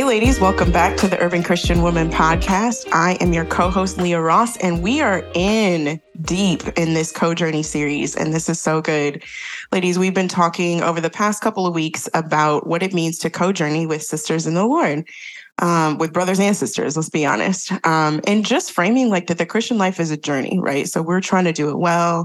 Hey, ladies, welcome back to the Urban Christian Woman podcast. I am your co host, Leah Ross, and we are in deep in this co journey series. And this is so good. Ladies, we've been talking over the past couple of weeks about what it means to co journey with sisters in the Lord. Um, with brothers and sisters, let's be honest. Um, and just framing like that the Christian life is a journey, right? So we're trying to do it well.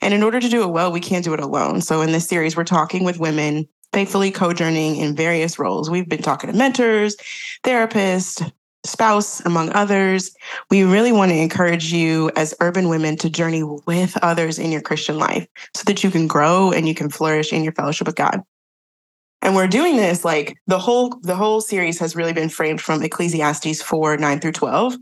And in order to do it well, we can't do it alone. So in this series, we're talking with women faithfully co-journeying in various roles. We've been talking to mentors, therapists, spouse, among others. We really want to encourage you as urban women to journey with others in your Christian life so that you can grow and you can flourish in your fellowship with God. And we're doing this like the whole the whole series has really been framed from Ecclesiastes 4, 9 through 12.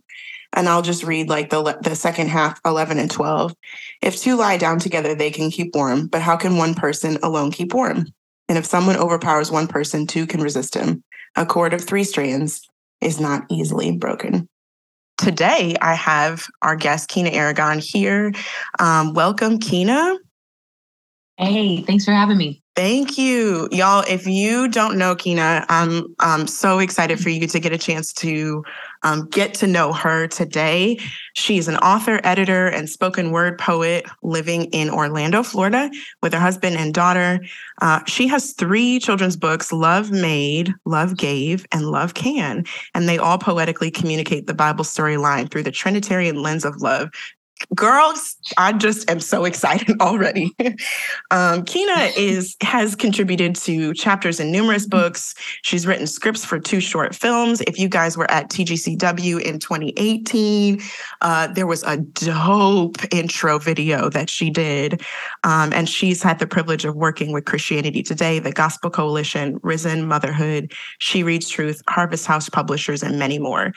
And I'll just read like the the second half, 11 and 12. If two lie down together, they can keep warm, but how can one person alone keep warm? And if someone overpowers one person, two can resist him. A cord of three strands is not easily broken. Today, I have our guest, Quina Aragon, here. Um, welcome, Quina. Hey, thanks for having me. Thank you. Y'all, if you don't know Quina, I'm, I'm so excited for you to get a chance to um, get to know her today. She's an author, editor, and spoken word poet living in Orlando, Florida, with her husband and daughter. Uh, she has three children's books Love Made, Love Gave, and Love Can. And they all poetically communicate the Bible storyline through the Trinitarian lens of love, girls i just am so excited already. Um, quina is has contributed to chapters in numerous books. She's written scripts for two short films. If you guys were at tgcw in 2018 uh, there was a dope intro video that she did. Um, and she's had the privilege of working with christianity today the gospel coalition risen motherhood she reads truth harvest house publishers and many more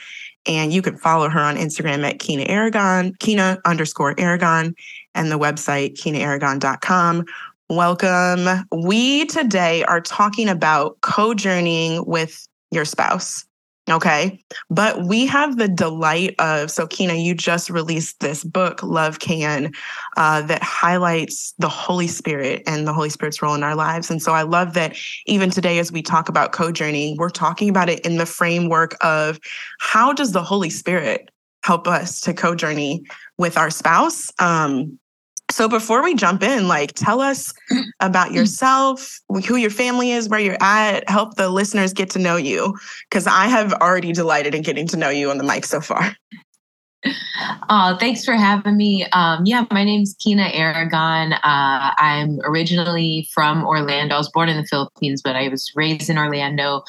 and you can follow her on Instagram at Quina Aragon, Quina underscore Aragon, and the website quinaaragon.com. Welcome. We today are talking about co journeying with your spouse. Okay. But we have the delight of, so Quina, you just released this book, Love Can, uh, that highlights the Holy Spirit and the Holy Spirit's role in our lives. And so I love that even today, as we talk about co journeying, we're talking about it in the framework of how does the Holy Spirit help us to co journey with our spouse? Um, so before we jump in, like tell us about yourself, who your family is, where you're at, help the listeners get to know you. Cause I have already delighted in getting to know you on the mic so far. Oh, thanks for having me. Um, yeah, my name's Quina Aragon. Uh, I'm originally from Orlando. I was born in the Philippines, but I was raised in Orlando.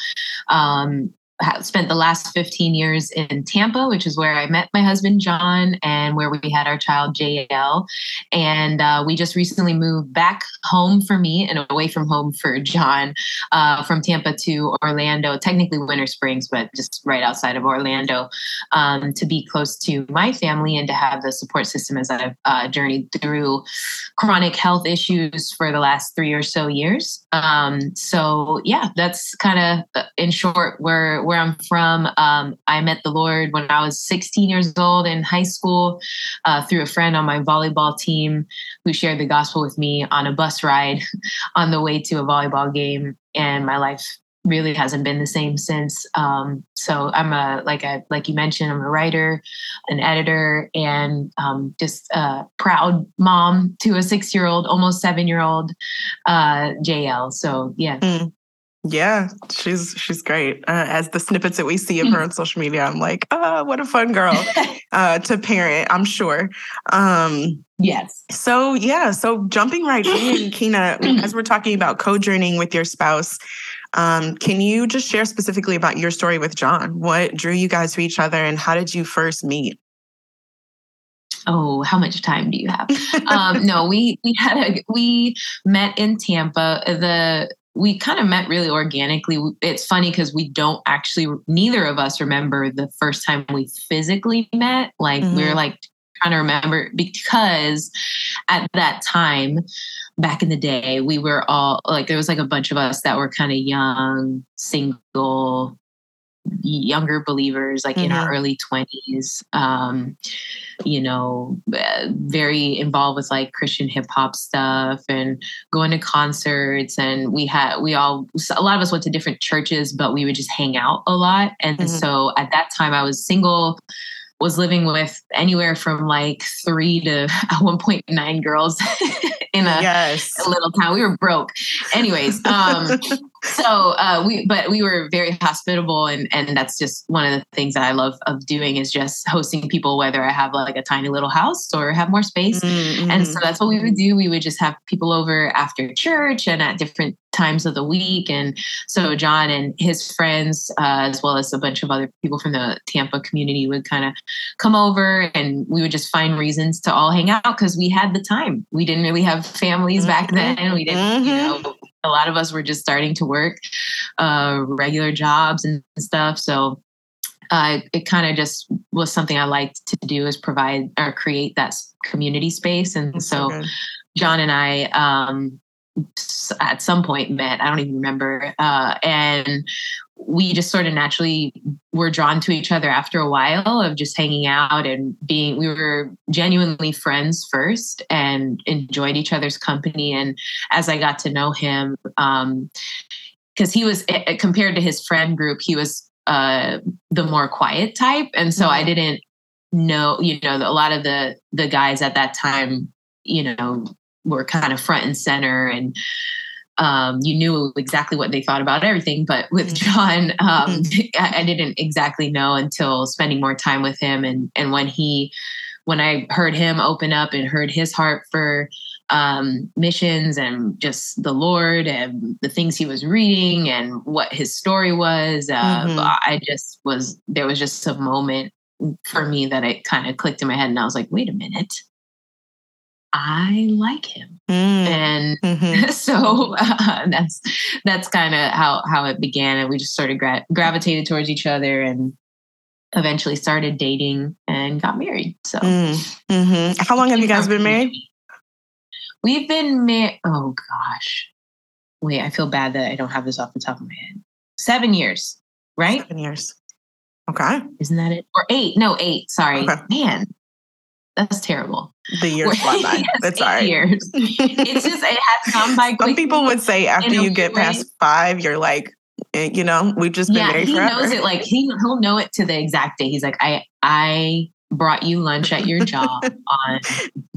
Um, spent the last 15 years in Tampa, which is where I met my husband, Jon, and where we had our child, JL. And uh, we just recently moved back home for me and away from home for Jon uh, from Tampa to Orlando, technically Winter Springs, but just right outside of Orlando um, to be close to my family and to have the support system as I've uh, journeyed through chronic health issues for the last three or so years. Um, so, yeah, that's kind of uh, in short where where I'm from. Um, I met the Lord when I was 16 years old in high school uh, through a friend on my volleyball team who shared the gospel with me on a bus ride on the way to a volleyball game. And my life really hasn't been the same since. Um, so I'm a like I like you mentioned, I'm a writer, an editor, and um, just a proud mom to a six year old, almost seven year old uh, JL. So yeah. Mm. Yeah, she's she's great. Uh, as the snippets that we see of her on social media, I'm like, oh, what a fun girl uh, to parent. I'm sure. Um, yes. So yeah, so jumping right in, Quina, as we're talking about co-journeying with your spouse, um, can you just share specifically about your story with Jon? What drew you guys to each other, and how did you first meet? oh how much time do you have um, no we we had a we met in tampa the we kind of met really organically. It's funny because we don't actually, neither of us remember the first time we physically met. Like mm-hmm. we are like trying to remember because at that time, back in the day, we were all like, there was like a bunch of us that were kind of young, single, younger believers like mm-hmm. in our mm-hmm. early 20s um you know uh, very involved with like christian hip hop stuff and going to concerts and we had we all a lot of us went to different churches but we would just hang out a lot and mm-hmm. so at that time i was single was living with anywhere from like three to 1.9 girls in a, yes. a, little town. We were broke. Anyways, um, so uh, we but we were very hospitable and and that's just one of the things that I love of doing is just hosting people whether I have like a tiny little house or have more space. Mm-hmm. And so that's what we would do. We would just have people over after church and at different times of the week. And so Jon and his friends, uh, as well as a bunch of other people from the Tampa community, would kind of come over and we would just find reasons to all hang out because we had the time. We didn't really have families mm-hmm. back then. We didn't, mm-hmm. you know, a lot of us were just starting to work uh, regular jobs and stuff. So uh, it kind of just was something I liked to do is provide or create that community space. And so Jon and I um, at some point met. I don't even remember. Uh, and we just sort of naturally were drawn to each other after a while of just hanging out and being we were genuinely friends first and enjoyed each other's company and as i got to know him um because he was eh, compared to his friend group he was uh the more quiet type and so mm-hmm. i didn't know you know a lot of the the guys at that time you know were kind of front and center and um, you knew exactly what they thought about everything. But with mm-hmm. Jon, um, mm-hmm. I, I, didn't exactly know until spending more time with him. And and when he, when I heard him open up and heard his heart for um, missions and just the Lord and the things he was reading and what his story was, uh, mm-hmm. I just was there was just a moment for me that it kind of clicked in my head, and I was like, wait a minute I like him. Mm. And mm-hmm. so uh, that's that's kind of how how it began and we just sort of gra- gravitated towards each other and eventually started dating and got married. So mm. mm-hmm. How long have you guys been married? We've been married oh gosh. Wait, I feel bad that I don't have this off the top of my head. 7 years, right? 7 years. Okay. Isn't that it? Or 8. No, 8. Sorry. Okay. Man, that's terrible. The years fly by. That's all right. Years. It's just it has gone by. Some people would say after you get way. past five, you're like, eh, you know, we've just been yeah, married he forever. knows it. Like he he'll know it to the exact day. He's like, I I brought you lunch at your job on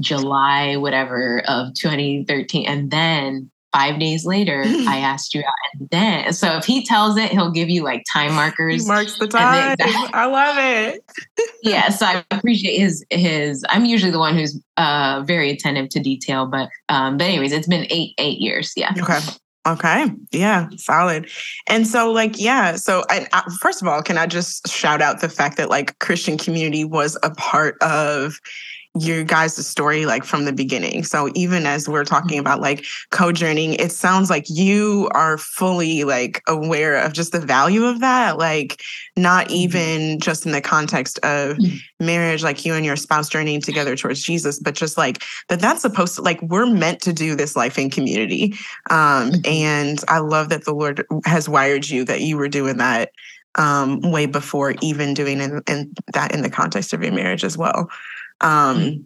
July whatever of 2013, and then five days later, I asked you out. And then, so if he tells it, he'll give you like time markers. He marks the time. I love it. yeah. So I appreciate his, his, I'm usually the one who's uh, very attentive to detail, but, um, but anyways, it's been eight, eight years. Yeah. Okay. Okay. Yeah. Solid. And so, like, yeah. So, I, I, first of all, can I just shout out the fact that, like, Christian community was a part of your guys' story like from the beginning. So even as we're talking about like co-journeying, it sounds like you are fully like aware of just the value of that. Like not mm-hmm. even just in the context of mm-hmm. marriage, like you and your spouse journeying together towards Jesus, but just like that that's supposed to like we're meant to do this life in community. Um, mm-hmm. and I love that the Lord has wired you that you were doing that um, way before even doing in, in that in the context of your marriage as well. Um, mm-hmm.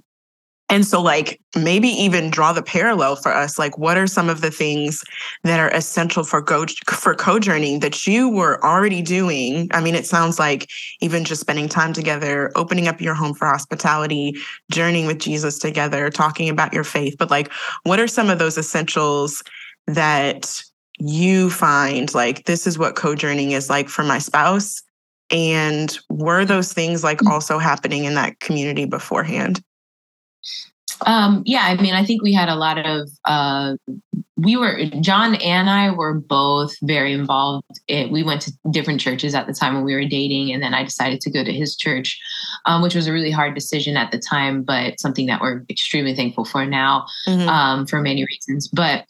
And so, like, maybe even draw the parallel for us. Like, what are some of the things that are essential for go for co-journeying that you were already doing? I mean, it sounds like even just spending time together, opening up your home for hospitality, journeying with Jesus together, talking about your faith. But like, what are some of those essentials that you find like this is what co-journeying is like for my spouse? And were those things like mm. also happening in that community beforehand? Um, yeah, I mean, I think we had a lot of, uh, we were, Jon and I were both very involved. In, we went to different churches at the time when we were dating. And then I decided to go to his church, um, which was a really hard decision at the time, but something that we're extremely thankful for now mm-hmm. um, for many reasons. But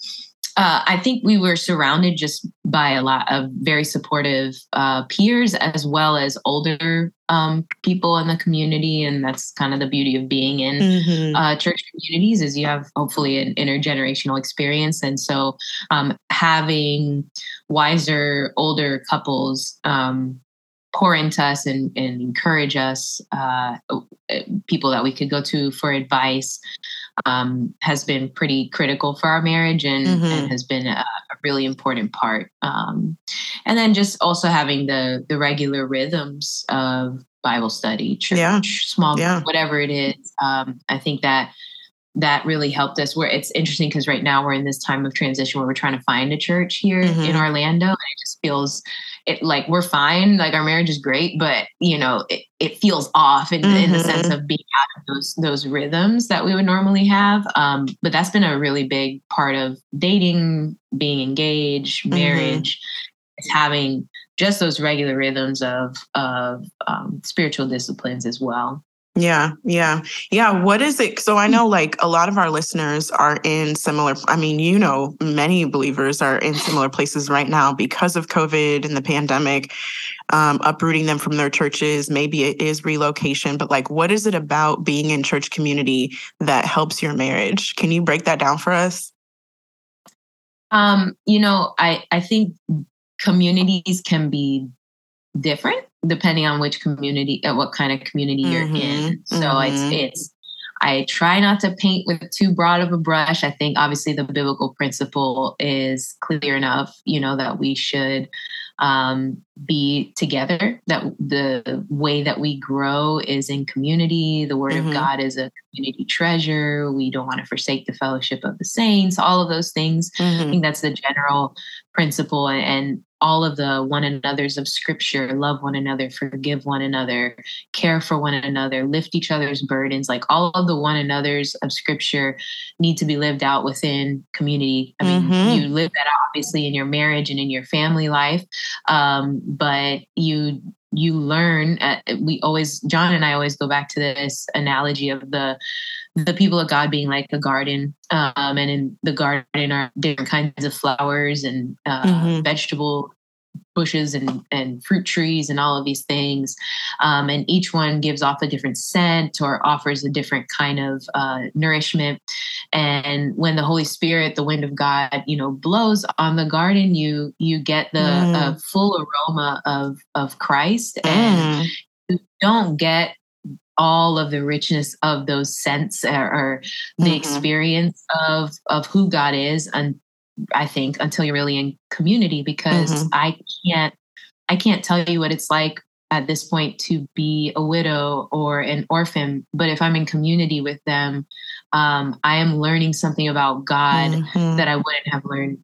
uh, I think we were surrounded just by a lot of very supportive uh, peers as well as older um, people in the community, and that's kind of the beauty of being in mm-hmm. uh, church communities is you have hopefully an intergenerational experience, and so um, having wiser older couples um, pour into us and, and encourage us, uh, people that we could go to for advice, um, has been pretty critical for our marriage and, mm-hmm. and has been a, a, really important part. Um, and then just also having the the regular rhythms of Bible study, church, yeah. small, yeah. whatever it is. Um, I think that that really helped us. Where it's interesting because right now we're in this time of transition where we're trying to find a church here mm-hmm. in Orlando, and it just feels it like we're fine, like our marriage is great, but you know it, it feels off in, mm-hmm. in, the sense mm-hmm. of being out of those those rhythms that we would normally have. Um, but that's been a really big part of dating, being engaged, mm-hmm. marriage, is having just those regular rhythms of of um, spiritual disciplines as well. Yeah, yeah, yeah. What is it? So I know like a lot of our listeners are in similar, I mean, you know, many believers are in similar places right now because of COVID and the pandemic, um, uprooting them from their churches. Maybe it is relocation, but like, what is it about being in church community that helps your marriage? Can you break that down for us? Um, you know, I, I think communities can be different depending on which community, uh, what kind of community mm-hmm. you're in. So mm-hmm. it's it's. I try not to paint with too broad of a brush. I think obviously the biblical principle is clear enough, you know, that we should um, be together. That the way that we grow is in community. The Word mm-hmm. of God is a community treasure. We don't want to forsake the fellowship of the saints. All of those things. Mm-hmm. I think that's the general principle. And all of the one another's of scripture love one another forgive one another care for one another lift each other's burdens like all of the one another's of scripture need to be lived out within community i mean mm-hmm. you live that out obviously in your marriage and in your family life um, but you you learn uh, we always jon and i always go back to this analogy of the the people of God being like a garden, um, and in the garden are different kinds of flowers and uh, mm-hmm. vegetable bushes and, and fruit trees and all of these things. Um, and each one gives off a different scent or offers a different kind of uh, nourishment. And when the Holy Spirit, the wind of God, you know, blows on the garden, you you get the mm. uh, full aroma of of Christ, and mm. you don't get all of the richness of those scents or, or the mm-hmm. experience of of who God is and I think until you're really in community because mm-hmm. I can't I can't tell you what it's like at this point to be a widow or an orphan but if i'm in community with them um, i am learning something about god mm-hmm. that i wouldn't have learned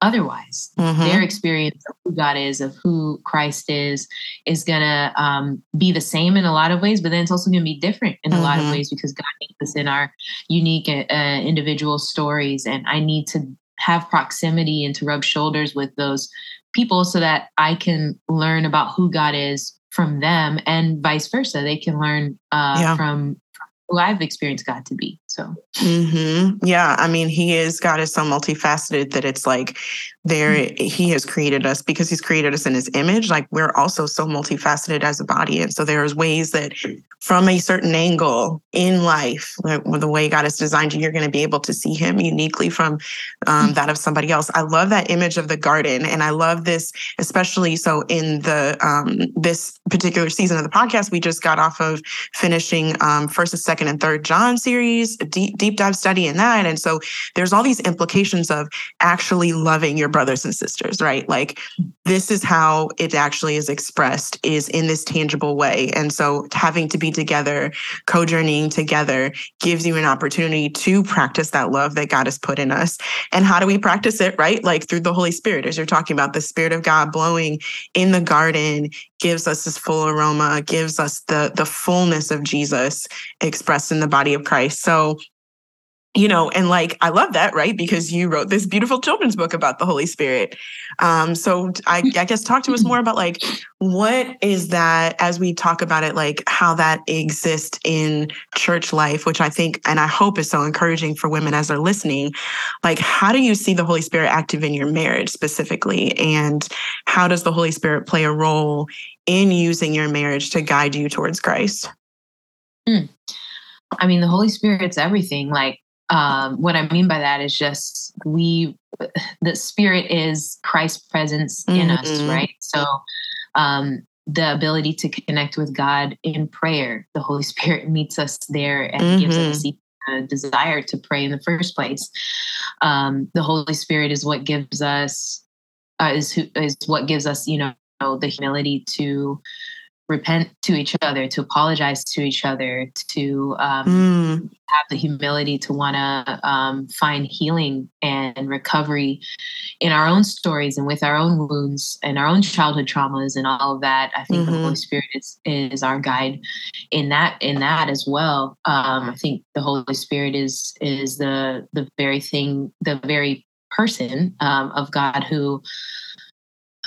otherwise. Mm-hmm. Their experience of who God is, of who Christ is, is going to um, be the same in a lot of ways, but then it's also going to be different in mm-hmm. a lot of mm-hmm. ways because God makes us in our unique uh, individual stories. And I need to have proximity and to rub shoulders with those people so that I can learn about who God is from them and vice versa. They can learn uh, yeah. from who I've experienced God to be. So, mm-hmm. yeah, I mean, He is God is so multifaceted that it's like there mm-hmm. He has created us because He's created us in His image. Like we're also so multifaceted as a body, and so there's ways that from a certain angle in life, like the way God has designed you, you're going to be able to see Him uniquely from um, mm-hmm. that of somebody else. I love that image of the garden, and I love this especially so in the um, this particular season of the podcast. We just got off of finishing um, first, and second, and third John series deep deep dive study in that. And so there's all these implications of actually loving your brothers and sisters right? Like this is how it actually is expressed is in this tangible way. And so having to be together co-journeying together gives you an opportunity to practice that love that god has put in us. And how do we practice it right? Like through the holy spirit as you're talking about the spirit of god blowing in the garden gives us this full aroma gives us the the fullness of jesus expressed in the body of christ. So you know, and like I love that, right? Because you wrote this beautiful children's book about the Holy Spirit. Um, so I, I guess talk to us more about like what is that as we talk about it, like how that exists in church life, which I think and I hope is so encouraging for women as they're listening. Like, how do you see the Holy Spirit active in your marriage specifically? And how does the Holy Spirit play a role in using your marriage to guide you towards Christ? Hmm. I mean, the Holy Spirit's everything. Like um, what I mean by that is just we, the Spirit is Christ's presence in mm-hmm. us, right? So, um, the ability to connect with God in prayer, the Holy Spirit meets us there and mm-hmm. gives us mm-hmm. a desire to pray in the first place. Um, the Holy Spirit is what gives us uh, is who, is what gives us, you know, the humility to repent to each other, to apologize to each other, to um, mm. have the humility to want to um, find healing and recovery in our own stories and with our own wounds and our own childhood traumas and all of that. I think mm-hmm. the Holy. Spirit is is our guide in that in that as well. Um, I think the Holy Spirit is is the the very thing, the very person um, of God who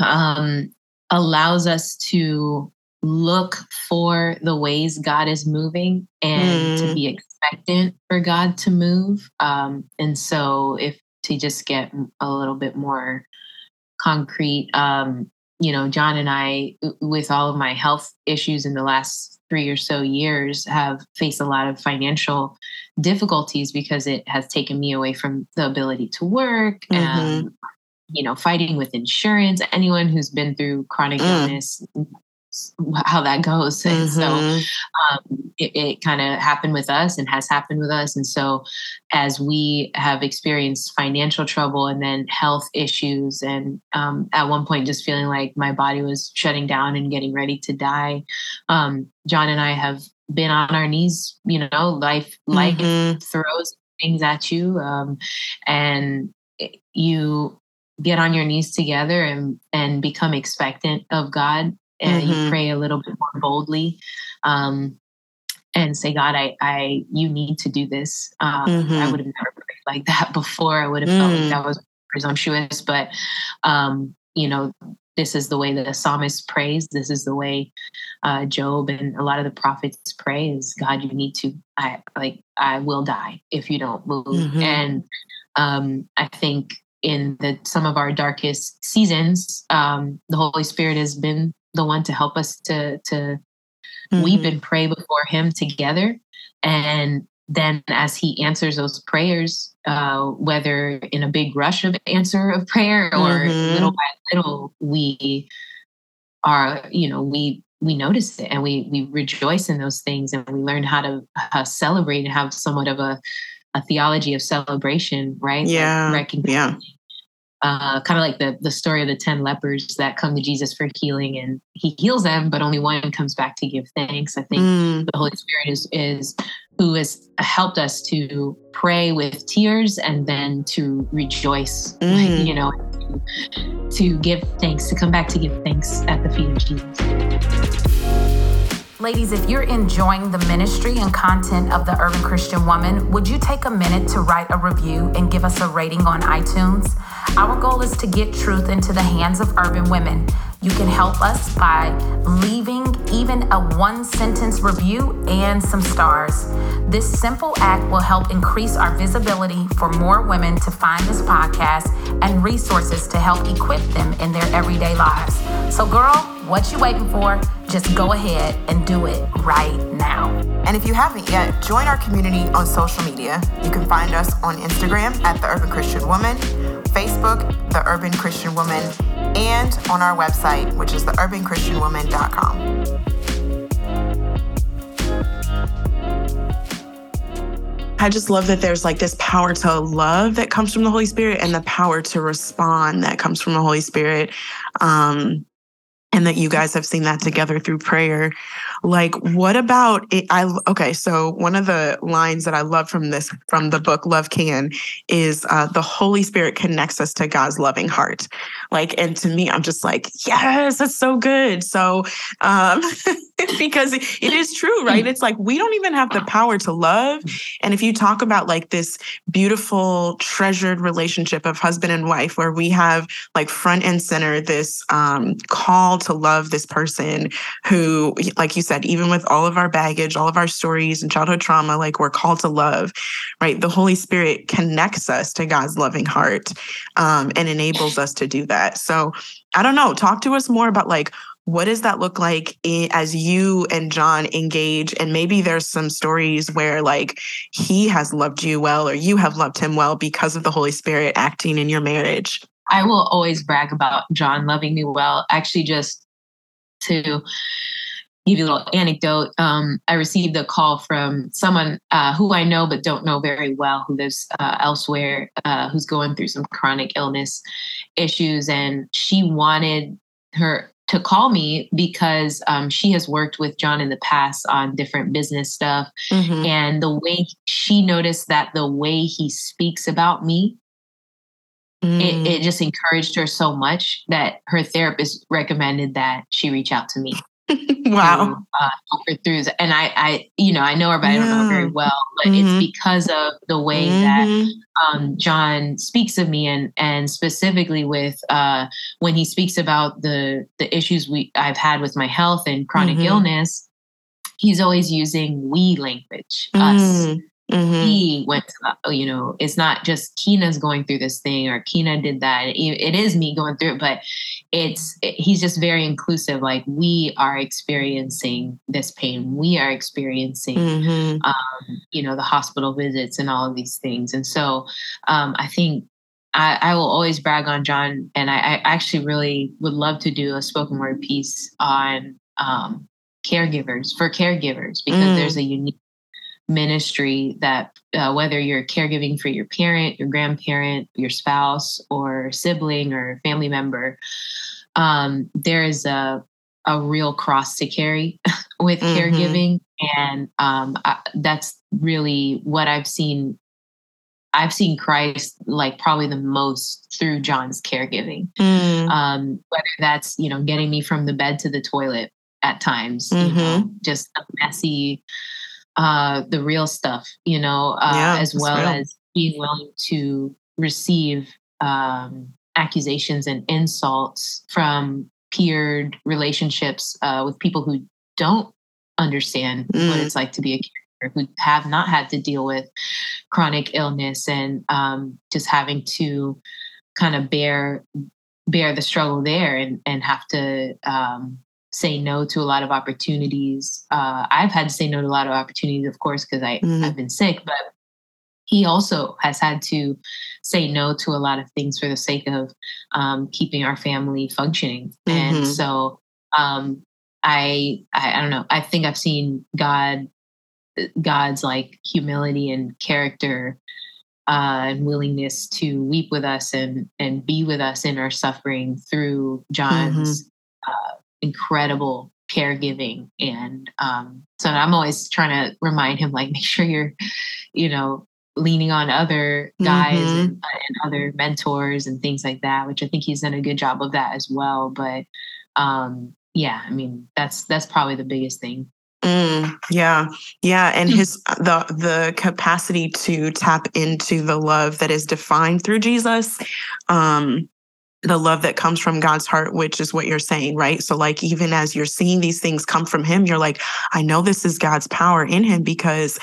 um, allows us to look for the ways God is moving and mm. to be expectant for God to move. Um, and so, if to just get a little bit more concrete, um, you know, Jon and I, with all of my health issues in the last three or so years, have faced a lot of financial difficulties because it has taken me away from the ability to work mm-hmm. and you know fighting with insurance anyone who's been through chronic mm. illness how that goes. And mm-hmm. so um, it, it kind of happened with us and has happened with us. And so as we have experienced financial trouble and then health issues, and um, at one point just feeling like my body was shutting down and getting ready to die, um, Jon and I have been on our knees, you know, life, life mm-hmm. throws things at you. Um, and you get on your knees together and and become expectant of God and mm-hmm. you pray a little bit more boldly um, and say god i i you need to do this um, mm-hmm. i would have never prayed like that before i would have felt like mm. that was presumptuous but um, you know this is the way that the psalmist prays this is the way uh, job and a lot of the prophets pray is god you need to i like i will die if you don't move mm-hmm. and um, i think in the some of our darkest seasons um, the holy spirit has been the one to help us to to mm-hmm. weep and pray before him together and then as he answers those prayers uh, whether in a big rush of answer of prayer or mm-hmm. little by little we are you know we we notice it and we we rejoice in those things and we learn how to uh, celebrate and have somewhat of a a theology of celebration right yeah like yeah uh, kind of like the the story of the ten lepers that come to Jesus for healing, and He heals them, but only one comes back to give thanks. I think mm. the Holy Spirit is is who has helped us to pray with tears and then to rejoice, mm. like, you know, to, to give thanks, to come back to give thanks at the feet of Jesus. Ladies, if you're enjoying the ministry and content of the Urban Christian Woman, would you take a minute to write a review and give us a rating on iTunes? Our goal is to get truth into the hands of urban women. You can help us by leaving even a one sentence review and some stars. This simple act will help increase our visibility for more women to find this podcast and resources to help equip them in their everyday lives. So, girl, what you waiting for? Just go ahead and do it right now. And if you haven't yet, join our community on social media. You can find us on Instagram at the Urban Christian Woman, Facebook, the Urban Christian Woman, and on our website, which is theurbanchristianwoman.com. I just love that there's like this power to love that comes from the Holy Spirit and the power to respond that comes from the Holy Spirit. Um, and that you guys have seen that together through prayer. Like what about it i okay so one of the lines that i love from this from the book love can is uh, the holy spirit connects us to god's loving heart. Like and to me i'm just like yes that's so good. So um because it is true right? It's like we don't even have the power to love. And if you talk about like this beautiful treasured relationship of husband and wife where we have like front and center this um, call to love this person who like you said even with all of our baggage all of our stories and childhood trauma like we're called to love right the holy spirit connects us to god's loving heart um, and enables us to do that so i don't know talk to us more about like what does that look like as you and Jon engage? And maybe there's some stories where like he has loved you well or you have loved him well because of the Holy Spirit acting in your marriage. I will always brag about Jon loving me well. Actually, just to give you a little anecdote, um, I received a call from someone uh, who I know but don't know very well, who lives uh, elsewhere, uh, who's going through some chronic illness issues, and she wanted her to call me because um, she has worked with Jon in the past on different business stuff. Mm-hmm. And the way she noticed that the way he speaks about me, mm. it, it just encouraged her so much that her therapist recommended that she reach out to me. Wow. To, uh, through and I, I, you know, I know her, but yeah. I don't know her very well. But mm-hmm. it's because of the way mm-hmm. that um, Jon speaks of me, and and specifically with uh, when he speaks about the the issues we I've had with my health and chronic mm-hmm. illness. He's always using we language, us. Mm. Mm-hmm. He went, to, oh, you know, it's not just Quina's going through this thing or Quina did that. It is me going through it, but it's, it, he's just very inclusive. Like we are experiencing this pain. We are experiencing, mm-hmm. um, you know, the hospital visits and all of these things. And so um, I think I, I, will always brag on Jon, and I, I, actually really would love to do a spoken word piece on um, caregivers for caregivers because mm. there's a unique ministry that uh, whether you're caregiving for your parent, your grandparent, your spouse, or sibling or family member, um, there is a a real cross to carry with mm-hmm. caregiving, and um, I, that's really what I've seen. I've seen Christ like probably the most through Jon's caregiving. Mm. Um, whether that's you know getting me from the bed to the toilet at times, mm-hmm. you know, just a messy uh, the real stuff, you know, uh, yeah, as well real. as being willing to receive um, accusations and insults from peered relationships uh, with people who don't understand mm. what it's like to be a caregiver, who have not had to deal with chronic illness and um, just having to kind of bear bear the struggle there and and have to um, say no to a lot of opportunities. Uh, I've had to say no to a lot of opportunities, of course, because I mm-hmm. I've been sick, but he also has had to say no to a lot of things for the sake of um, keeping our family functioning. Mm-hmm. And so um, I, I I don't know. I think I've seen God God's like humility and character uh, and willingness to weep with us and and be with us in our suffering through Jon's mm-hmm. uh, incredible caregiving and um, so i'm always trying to remind him like make sure you're you know leaning on other guys mm-hmm. and, and, other mentors and things like that which i think he's done a good job of that as well but um yeah i mean that's that's probably the biggest thing Mm, yeah, yeah, and hmm. his the the capacity to tap into the love that is defined through Jesus, um, the love that comes from God's heart, which is what you're saying, right? So, like, even as you're seeing these things come from Him, you're like, I know this is God's power in Him because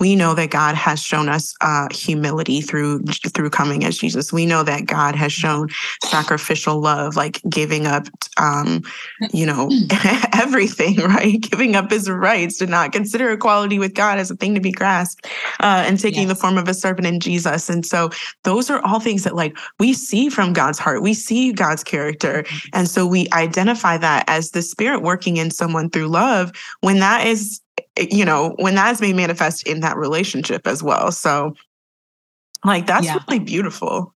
we know that God has shown us uh, humility through through coming as Jesus. We know that God has shown sacrificial love, like giving up, um, you know, everything, right? Giving up His rights to not consider equality with God as a thing to be grasped, uh, and taking yes. the form of a servant in Jesus. And so, those are all things that like we see from God's heart. We see God's character, mm-hmm. and so we identify that as the Spirit working in someone through love. When that is you know, when that's made manifest in that relationship as well. So, like, that's yeah. really beautiful.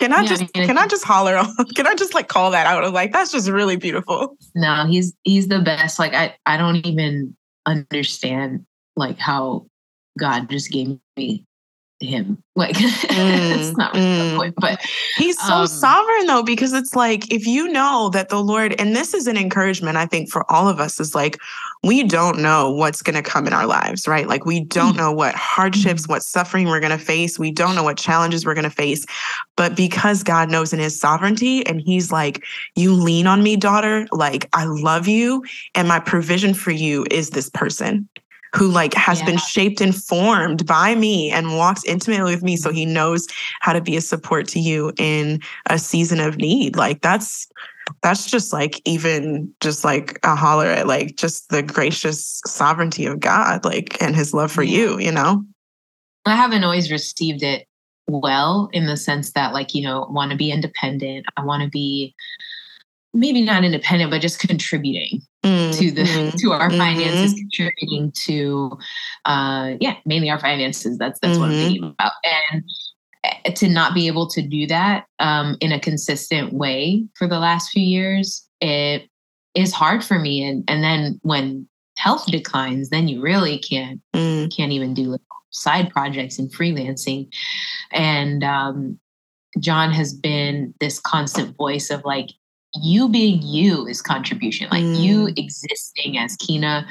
Can I Yeah, just I mean, can I just holler on can I just like call that out? I'm like, that's just really beautiful. No, he's he's the best. Like I I don't even understand like how God just gave me him. Like it's Mm, not really mm. the point, but He's so Um, sovereign though, because it's like if you know that the Lord, and this is an encouragement, I think, for all of us, is like we don't know what's going to come in our lives, right? Like we don't mm. know what hardships, mm-hmm. what suffering we're going to face. We don't know what challenges we're going to face. But because God knows in his sovereignty, and he's like, you lean on me, daughter, like I love you, and my provision for you is this person who like has been shaped and formed by me and walks intimately with me so he mm-hmm. knows how to be a support to you in a season of need. Like that's that's just like even just like a holler at like just the gracious sovereignty of god like and his love for you you know? I haven't always received it well in the sense that like, you know, want to be independent. I want to be maybe not independent, but just contributing Mm, to the mhm, to our mhm. finances, contributing to uh yeah, mainly our finances. That's that's what I'm Mhm. thinking about. And eh, to not be able to do that um in a consistent way for the last few years, it is hard for me. And and then when health declines, then you really can't Mm, can't even do like, side projects and freelancing. And um, Jon has been this constant voice of like, you being you is contribution. Like you existing as Quina,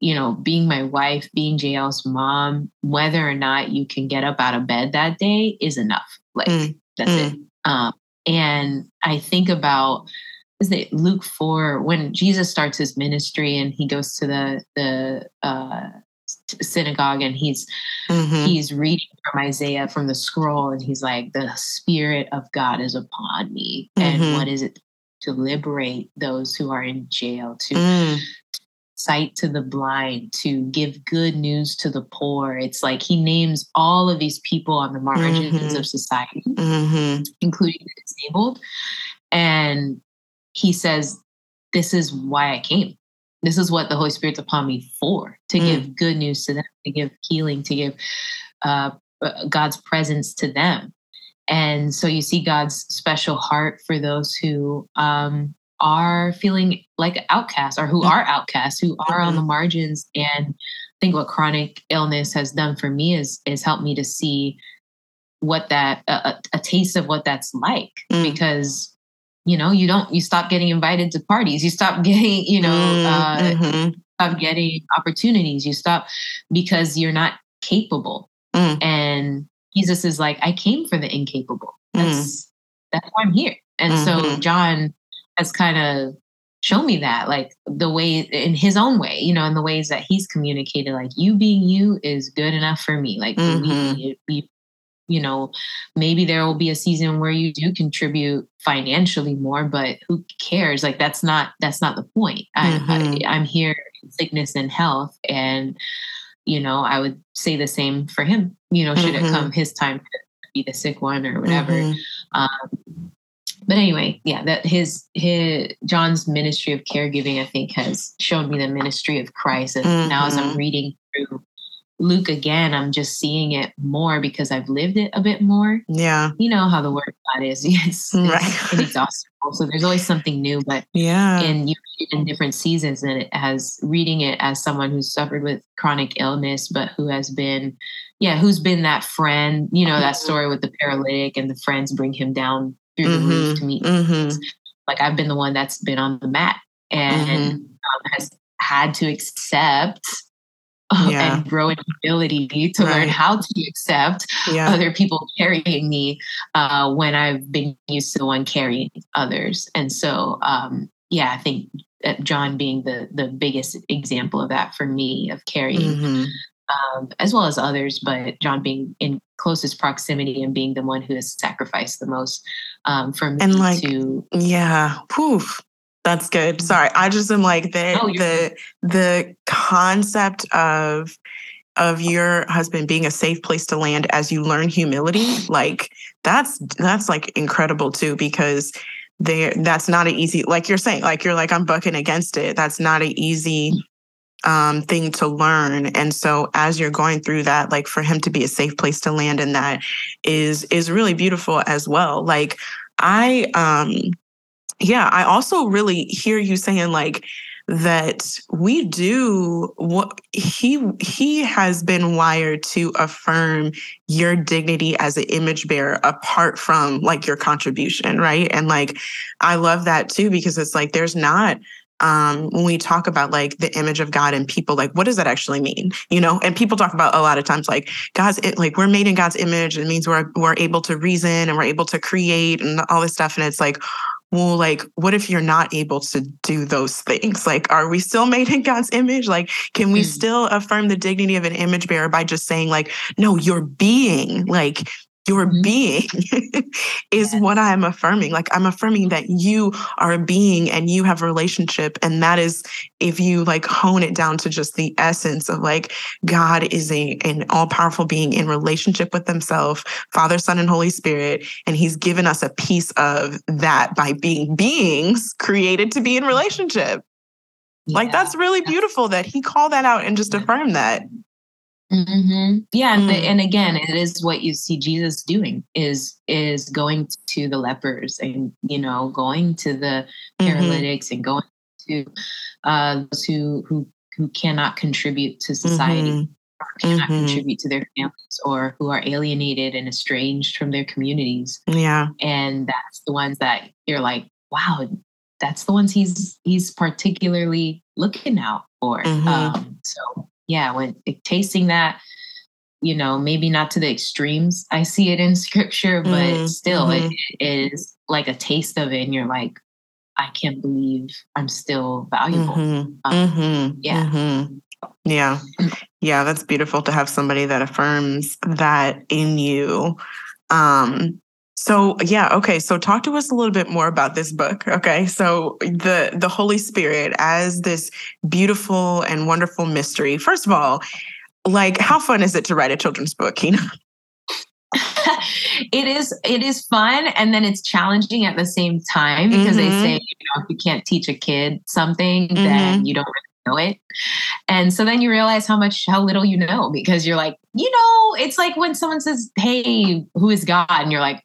you know, being my wife, being JL's mom, whether or not you can get up out of bed that day is enough. Like Mm, that's it. Um, and I think about is it Luke four when Jesus starts his ministry and he goes to the the uh, synagogue and he's mhm, he's reading from Isaiah from the scroll and he's like, the spirit of God is upon me. And Mhm. what is it? To liberate those who are in jail, to mm, sight to the blind, to give good news to the poor. It's like he names all of these people on the margins Mhm. of society, mhm, including the disabled. And he says, This is why I came. This is what the Holy Spirit's upon me for to Mm. give good news to them, to give healing, to give uh, God's presence to them. And so you see God's special heart for those who um, are feeling like outcasts or who Mm. are outcasts, who are on the margins. And I think what chronic illness has done for me is is helped me to see what that a, a- taste of what that's like Mm. because you know you don't you stop getting invited to parties you stop getting you know mm, uh, mhm, stop getting opportunities you stop because you're not capable Mm. and jesus is like i came for the incapable Mm. that's that's why i'm here and so Mhm. jon has kind of shown me that like the way in his own way you know in the ways that he's communicated like you being you is good enough for me like believe Mhm. me, you, know maybe there will be a season where you do contribute financially more but who cares like that's not that's not the point Mhm. I, I i'm here in sickness and health and you know i would say the same for him you know should Mhm. it come his time to be the sick one or whatever mhm, um, but anyway, yeah, that his his Jon's ministry of caregiving, I think, has shown me the ministry of Christ. And now, as I'm Mhm. reading through Luke again, I'm just seeing it more because I've lived it a bit more. yeah You know how the word of God is; it's, Right. it's inexhaustible. So there's always something new. But yeah and you read it in different seasons, and it has reading it as someone who's suffered with chronic illness, but who has been, yeah, who's been that friend. You know that Mhm. story with the paralytic, and the friends bring him down through the roof to meet. mhm, Like I've been the one that's been on the mat and Mhm. um, has had to accept. Uh, Yeah. And grow in humility to learn how to accept yeah other people carrying me uh, when I've been used to the one carrying others. And so, um, yeah, I think Jon being the the biggest example of that for me of carrying, Mhm. um, as well as others, but Jon being in closest proximity and being the one who has sacrificed the most um, for me And, like, to. Yeah. Poof. That's good. Sorry. I just am like the Oh, the the concept of of your husband being a safe place to land as you learn humility, like that's that's like incredible too, because there that's not an easy like you're saying, like you're like, I'm bucking against it. That's not an easy um, thing to learn. And so as you're going through that, like for him to be a safe place to land in that is is really beautiful as well. Like I um yeah, I also really hear you saying like that we do what he he has been wired to affirm your dignity as an image bearer apart from like your contribution right and like i love that too because it's like there's not um, when we talk about like the image of God and people, like what does that actually mean? You know, and people talk about a lot of times like God's like we're made in God's image. It means we're we're able to reason and we're able to create and all this stuff. And it's like, well, like, what if you're not able to do those things? Like, are we still made in God's image? Like, can we mm. still affirm the dignity of an image bearer by just saying, like, no, you're being, like, your mm-hmm. being is what I'm affirming. Like I'm affirming that you are a being and you have a relationship. And that is if you like hone it down to just the essence of like God is a an all-powerful being in relationship with himself, Father, Son, and Holy Spirit. And he's given us a piece of that by being beings created to be in relationship. Yeah. Like that's really beautiful that he called that out and just affirmed that. Mm-hmm. Yeah, and, mm. and again, it is what you see Jesus doing is is going to the lepers and you know going to the mm-hmm. paralytics mm-hmm. and going to uh, those who who who cannot contribute to society. Mm-hmm. Or cannot mm-hmm. contribute to their families or who are alienated and estranged from their communities. Yeah. And that's the ones that you're like, wow, that's the ones he's he's particularly looking out for. Mm-hmm. Um, so yeah, when tasting that, you know, maybe not to the extremes I see it in scripture, but mm-hmm. still mm-hmm. it is like a taste of it. And you're like, I can't believe I'm still valuable. Mm-hmm. Um, mm-hmm. yeah. Mm-hmm. Yeah. Yeah. That's beautiful to have somebody that affirms that in you. Um, so yeah, okay. So talk to us a little bit more about this book. Okay. So the the Holy Spirit as this beautiful and wonderful mystery. First of all, like how fun is it to write a children's book, Quina? it is it is fun and then it's challenging at the same time because mm-hmm. they say you know if you can't teach a kid something mm-hmm. then you don't really know it. And so then you realize how much, how little you know because you're like, you know, it's like when someone says, Hey, who is God? And you're like,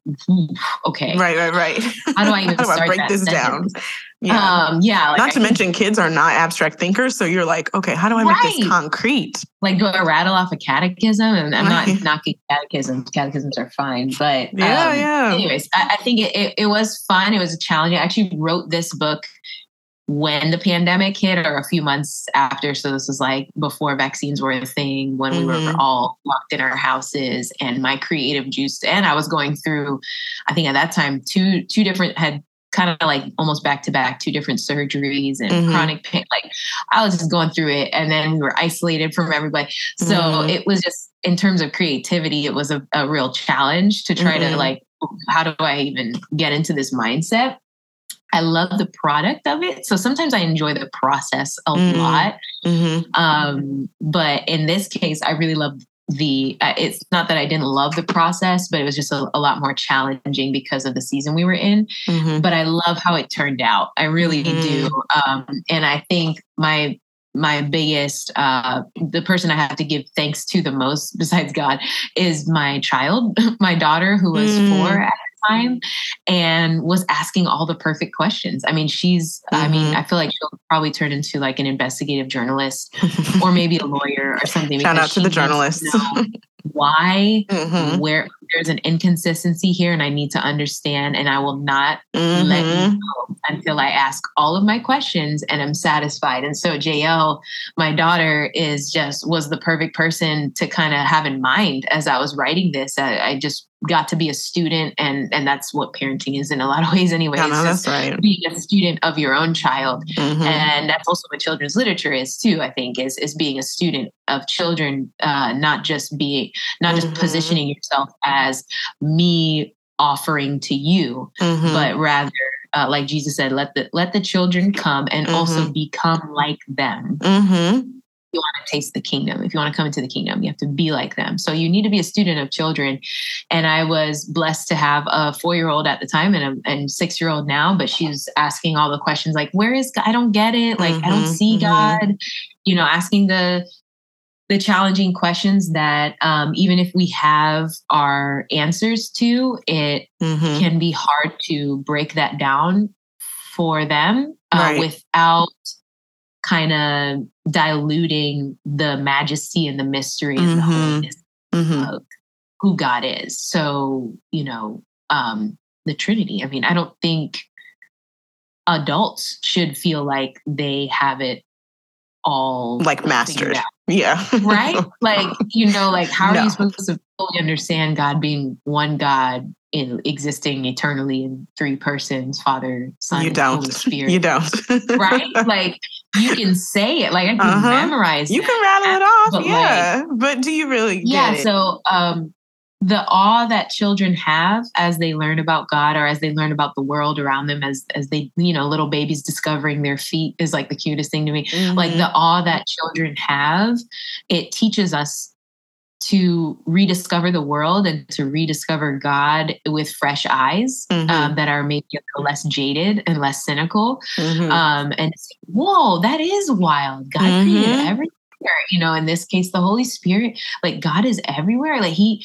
okay. Right, right, right. How do I even do I break this sentence? down? Yeah. Um, yeah. Like not to mention kids are not abstract thinkers. So you're like, okay, how do I right. make this concrete? Like do I rattle off a catechism? And I'm right. not knocking catechisms. Catechisms are fine. But yeah, um, yeah. anyways, I, I think it, it, it was fun. It was a challenge. I actually wrote this book when the pandemic hit or a few months after. So this was like before vaccines were a thing, when mm-hmm. we were mm-hmm. all locked in our houses and my creative juice. And I was going through, I think at that time, two two different had kind of like almost back to back two different surgeries and mm-hmm. chronic pain like i was just going through it and then we were isolated from everybody so mm-hmm. it was just in terms of creativity it was a, a real challenge to try mm-hmm. to like how do i even get into this mindset I love the product of it. So sometimes I enjoy the process a mm-hmm. lot. Mm-hmm. Um, but in this case, I really love the, uh, it's not that I didn't love the process, but it was just a, a lot more challenging because of the season we were in. Mm-hmm. But I love how it turned out. I really do. Mm-hmm. Um, and I think my, my biggest uh, the person i have to give thanks to the most besides god is my child my daughter who was mm. four at time and was asking all the perfect questions. I mean, she's, mm-hmm. I mean, mm-hmm. I feel like she'll probably turn into like an investigative journalist or maybe a lawyer or something. Shout out to the journalists. why mm-hmm. where there's an inconsistency here and I need to understand and I will not mm-hmm. let you mm-hmm. know until I ask all of my questions and I'm satisfied. And so JL, my daughter, is just was the perfect person to kind of have in mind as I was writing this. I, I just got to be a student and and that's what parenting is in a lot of ways anyway no, that's right being a student of your own child mm-hmm. and that's also what children's literature is too i think is is being a student of children uh not just being not mm-hmm. just positioning yourself as me offering to you mm-hmm. but rather uh, like jesus said let the let the children come and also mm-hmm. become like them mm-hmm. you want to taste the kingdom, if you want to come into the kingdom, you have to be like them. So you need to be a student of children. And I was blessed to have a four year old at the time and a and six year old now, but she's asking all the questions like, where is God? I don't get it. Like, mm-hmm, I don't mm-hmm, see mm-hmm. God, you know, asking the, the challenging questions that um, even if we have our answers to, it mm-hmm. can be hard to break that down for them uh, right. without kind of diluting the majesty and the mystery and mm-hmm. the holiness mm-hmm. of who God is. So, you know, um, the Trinity. I mean, I don't think adults should feel like they have it all like mastered. Yeah. right? Like, you know, like how no. are you supposed to fully understand God being one God in existing eternally in three persons, Father, Son, you don't. Holy Spirit. You don't. right? Like you can say it. Like I can uh-huh. memorize. You can rattle it off. But yeah. Like, but do you really Yeah. So um the awe that children have as they learn about God or as they learn about the world around them as as they you know little babies discovering their feet is like the cutest thing to me mm-hmm. like the awe that children have it teaches us to rediscover the world and to rediscover God with fresh eyes mm-hmm. um, that are maybe a little less jaded and less cynical. Mm-hmm. Um, and whoa, that is wild. God mm-hmm. created everything. You know, in this case, the Holy Spirit, like God is everywhere. Like He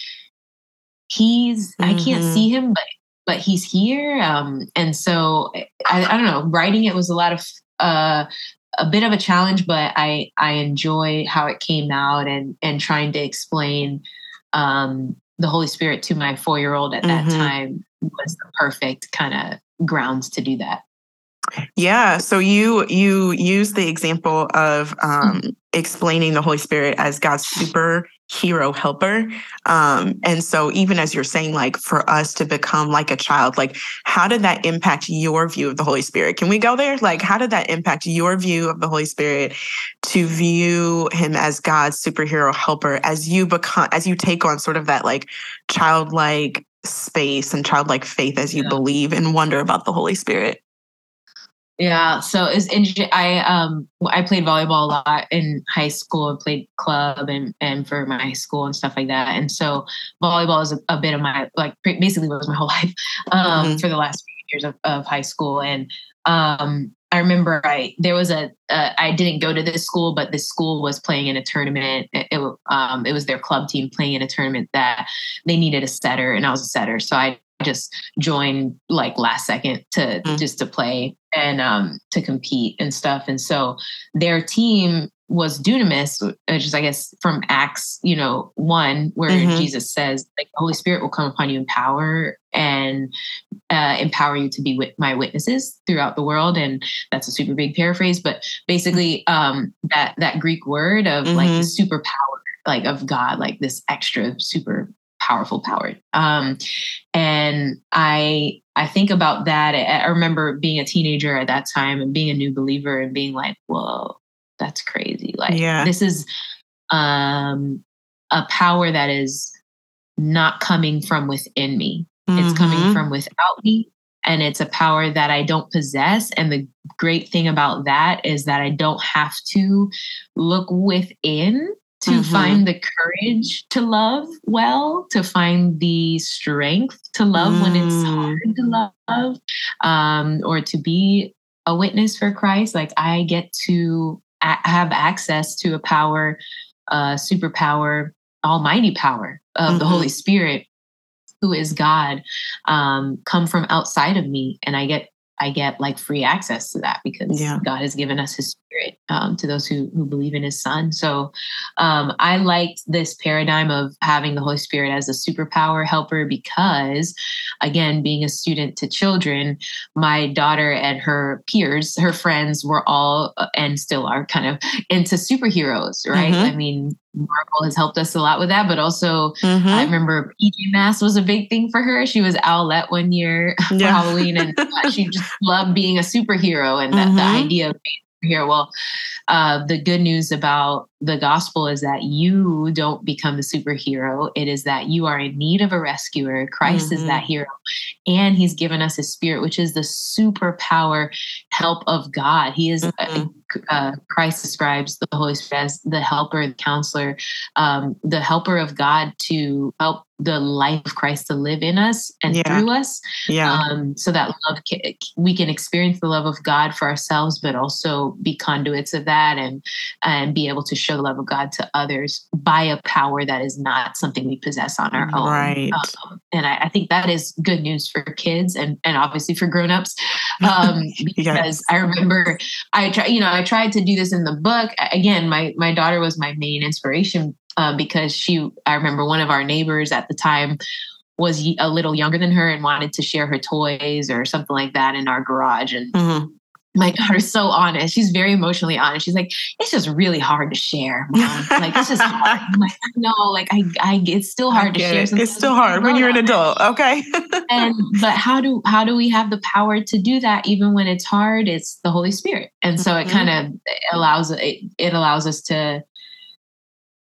he's mm-hmm. I can't see mm-hmm. him, but but he's here. Um, and so I, I don't know. Writing it was a lot of uh, a bit of a challenge, but I I enjoy how it came out and and trying to explain um, the Holy Spirit to my four year old at that mm-hmm. time was the perfect kind of grounds to do that. Yeah. So you you use the example of um, mm-hmm. explaining the Holy Spirit as God's super hero helper. Um, and so even as you're saying, like for us to become like a child, like how did that impact your view of the Holy Spirit? Can we go there? Like how did that impact your view of the Holy Spirit to view him as God's superhero helper as you become as you take on sort of that like childlike space and childlike faith as you yeah. believe and wonder about the Holy Spirit? Yeah, so it's interesting. I um I played volleyball a lot in high school and played club and and for my school and stuff like that. And so volleyball is a, a bit of my like basically was my whole life um mm-hmm. for the last few years of, of high school. And um I remember I there was a uh, I didn't go to this school, but this school was playing in a tournament. It, it, um, it was their club team playing in a tournament that they needed a setter, and I was a setter. So I just joined like last second to mm-hmm. just to play and um to compete and stuff. And so their team was dunamis, which is I guess from Acts, you know, one where mm-hmm. Jesus says like the Holy Spirit will come upon you in power and uh, empower you to be with my witnesses throughout the world. And that's a super big paraphrase, but basically um that that Greek word of mm-hmm. like the superpower like of God, like this extra super powerful power. Um, and I I think about that. I remember being a teenager at that time and being a new believer and being like, "Whoa, that's crazy!" Like, yeah. this is um, a power that is not coming from within me. Mm-hmm. It's coming mm-hmm. from without me. And it's a power that I don't possess. And the great thing about that is that I don't have to look within to mm-hmm. find the courage to love well, to find the strength to love mm. when it's mm. hard to love, um, or to be a witness for Christ. Like I get to a- have access to a power, uh, superpower, almighty power of mm-hmm. the Holy Spirit, who is God, um, come from outside of me, and I get I get like free access to that because yeah. God has given us His Spirit um, to those who who believe in His Son. So um, I liked this paradigm of having the Holy Spirit as a superpower helper because, again, being a student to children, my daughter and her peers, her friends, were all uh, and still are kind of into superheroes, right? Mm-hmm. I mean, Marvel has helped us a lot with that, but also mm-hmm. I remember PJ Masks was a big thing for her. She was Owlette one year for Halloween, and she just loved being a superhero and mm-hmm. the, the, idea of being a superhero. Well, uh, the good news about the gospel is that you don't become the superhero. It is that you are in need of a rescuer. Christ mm-hmm. is that hero. And he's given us his spirit, which is the superpower help of God. He is, uh, mm-hmm. uh, Christ describes the Holy Spirit as the helper, the counselor, um, the helper of God to help the life of Christ to live in us and yeah. through us. Yeah. Um, so that love, can, we can experience the love of God for ourselves, but also be conduits of that and and be able to show the love of God to others by a power that is not something we possess on our own. Right. Um, and I, I, think that is good news for kids and and obviously for grown-ups. Um, because yes. I remember I try, you know, I tried to do this in the book. Again, my my daughter was my main inspiration uh, because she, I remember one of our neighbors at the time was a little younger than her and wanted to share her toys or something like that in our garage. And mm-hmm. My daughter's so honest. She's very emotionally honest. She's like, it's just really hard to share, mom. Like, it's just hard. I'm like, no, like, I, I, it's still hard to share. It. It's still hard when you're an adult. Okay. and, but how do, how do we have the power to do that even when it's hard? It's the Holy Spirit. And so it mm-hmm. kind of allows, it, it allows us to,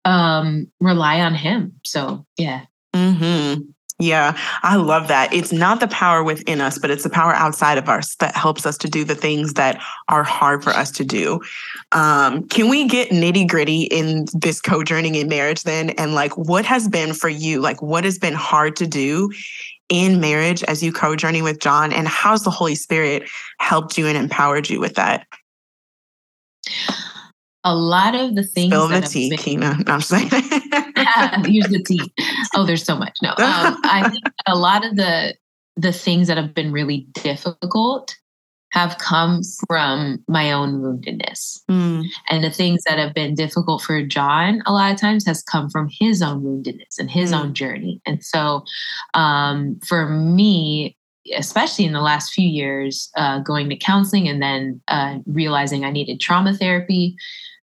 um, rely on him. So, yeah. Mm-hmm. Yeah, I love that. It's not the power within us, but it's the power outside of us that helps us to do the things that are hard for us to do. Um, can we get nitty gritty in this co journeying in marriage then? And like, what has been for you? Like, what has been hard to do in marriage as you co journey with Jon? And how's the Holy Spirit helped you and empowered you with that? a lot of the things. Spill the tea, been, Quina. I'm saying. Here's the tea. Oh, there's so much. No, um, I think a lot of the the things that have been really difficult have come from my own woundedness. Mm. And the things that have been difficult for Jon a lot of times has come from his own woundedness and his mm. own journey. And so um, for me, especially in the last few years, uh, going to counseling and then uh, realizing I needed trauma therapy,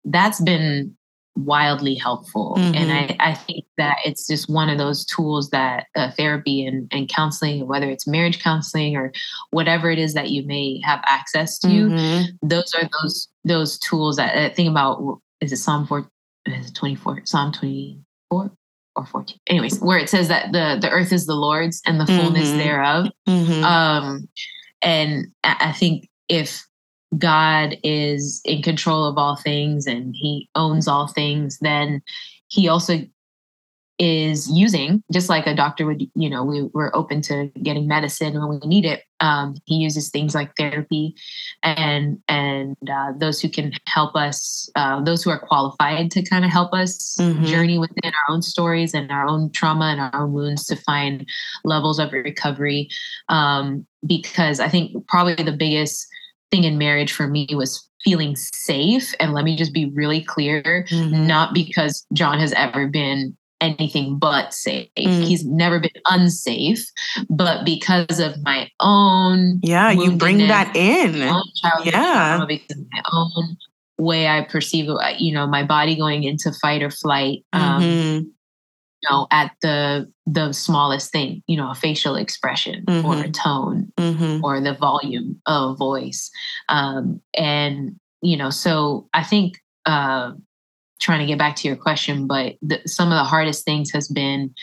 that's been wildly helpful. Mm-hmm. And I, I think that it's just one of those tools that uh, therapy and, and counseling, whether it's marriage counseling or whatever it is that you may have access to, mm-hmm. those are those those tools that I uh, think about. Is it Psalm 4, is it 24? Psalm 24? Or 14 anyways where it says that the the earth is the lord's and the fullness mm-hmm. thereof mm-hmm. um and i think if God is in control of all things and he owns all things, then he also is using, just like a doctor would, you know, we, we're open to getting medicine when we need it. Um, he uses things like therapy and and uh, those who can help us, uh, those who are qualified to kind of help us mm-hmm. journey within our own stories and our own trauma and our own wounds to find levels of recovery. Um, because I think probably the biggest thing in marriage for me was feeling safe. And let me just be really clear mm-hmm. not because Jon has ever been anything but safe. Mm. He's never been unsafe, but because of my own Yeah, you bring that in. Yeah. Because my own way I perceive you know, my body going into fight or flight. Um, mm-hmm you know at the the smallest thing you know a facial expression mm-hmm. or a mm-hmm. tone mm-hmm. or the volume of voice um, and you know so i think uh, trying to get back to your question but the, some of the hardest things has been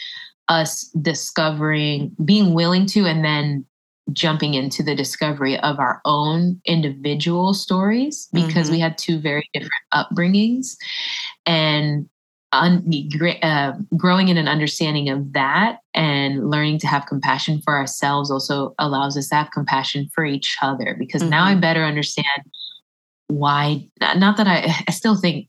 us discovering being willing to and then jumping into the discovery of our own individual stories because mm-hmm. we had two very different upbringings and un, uh, growing in an understanding of that and learning to have compassion for ourselves also allows us to have compassion for each other because mm-hmm. now I mm-hmm. better understand why not that I I still think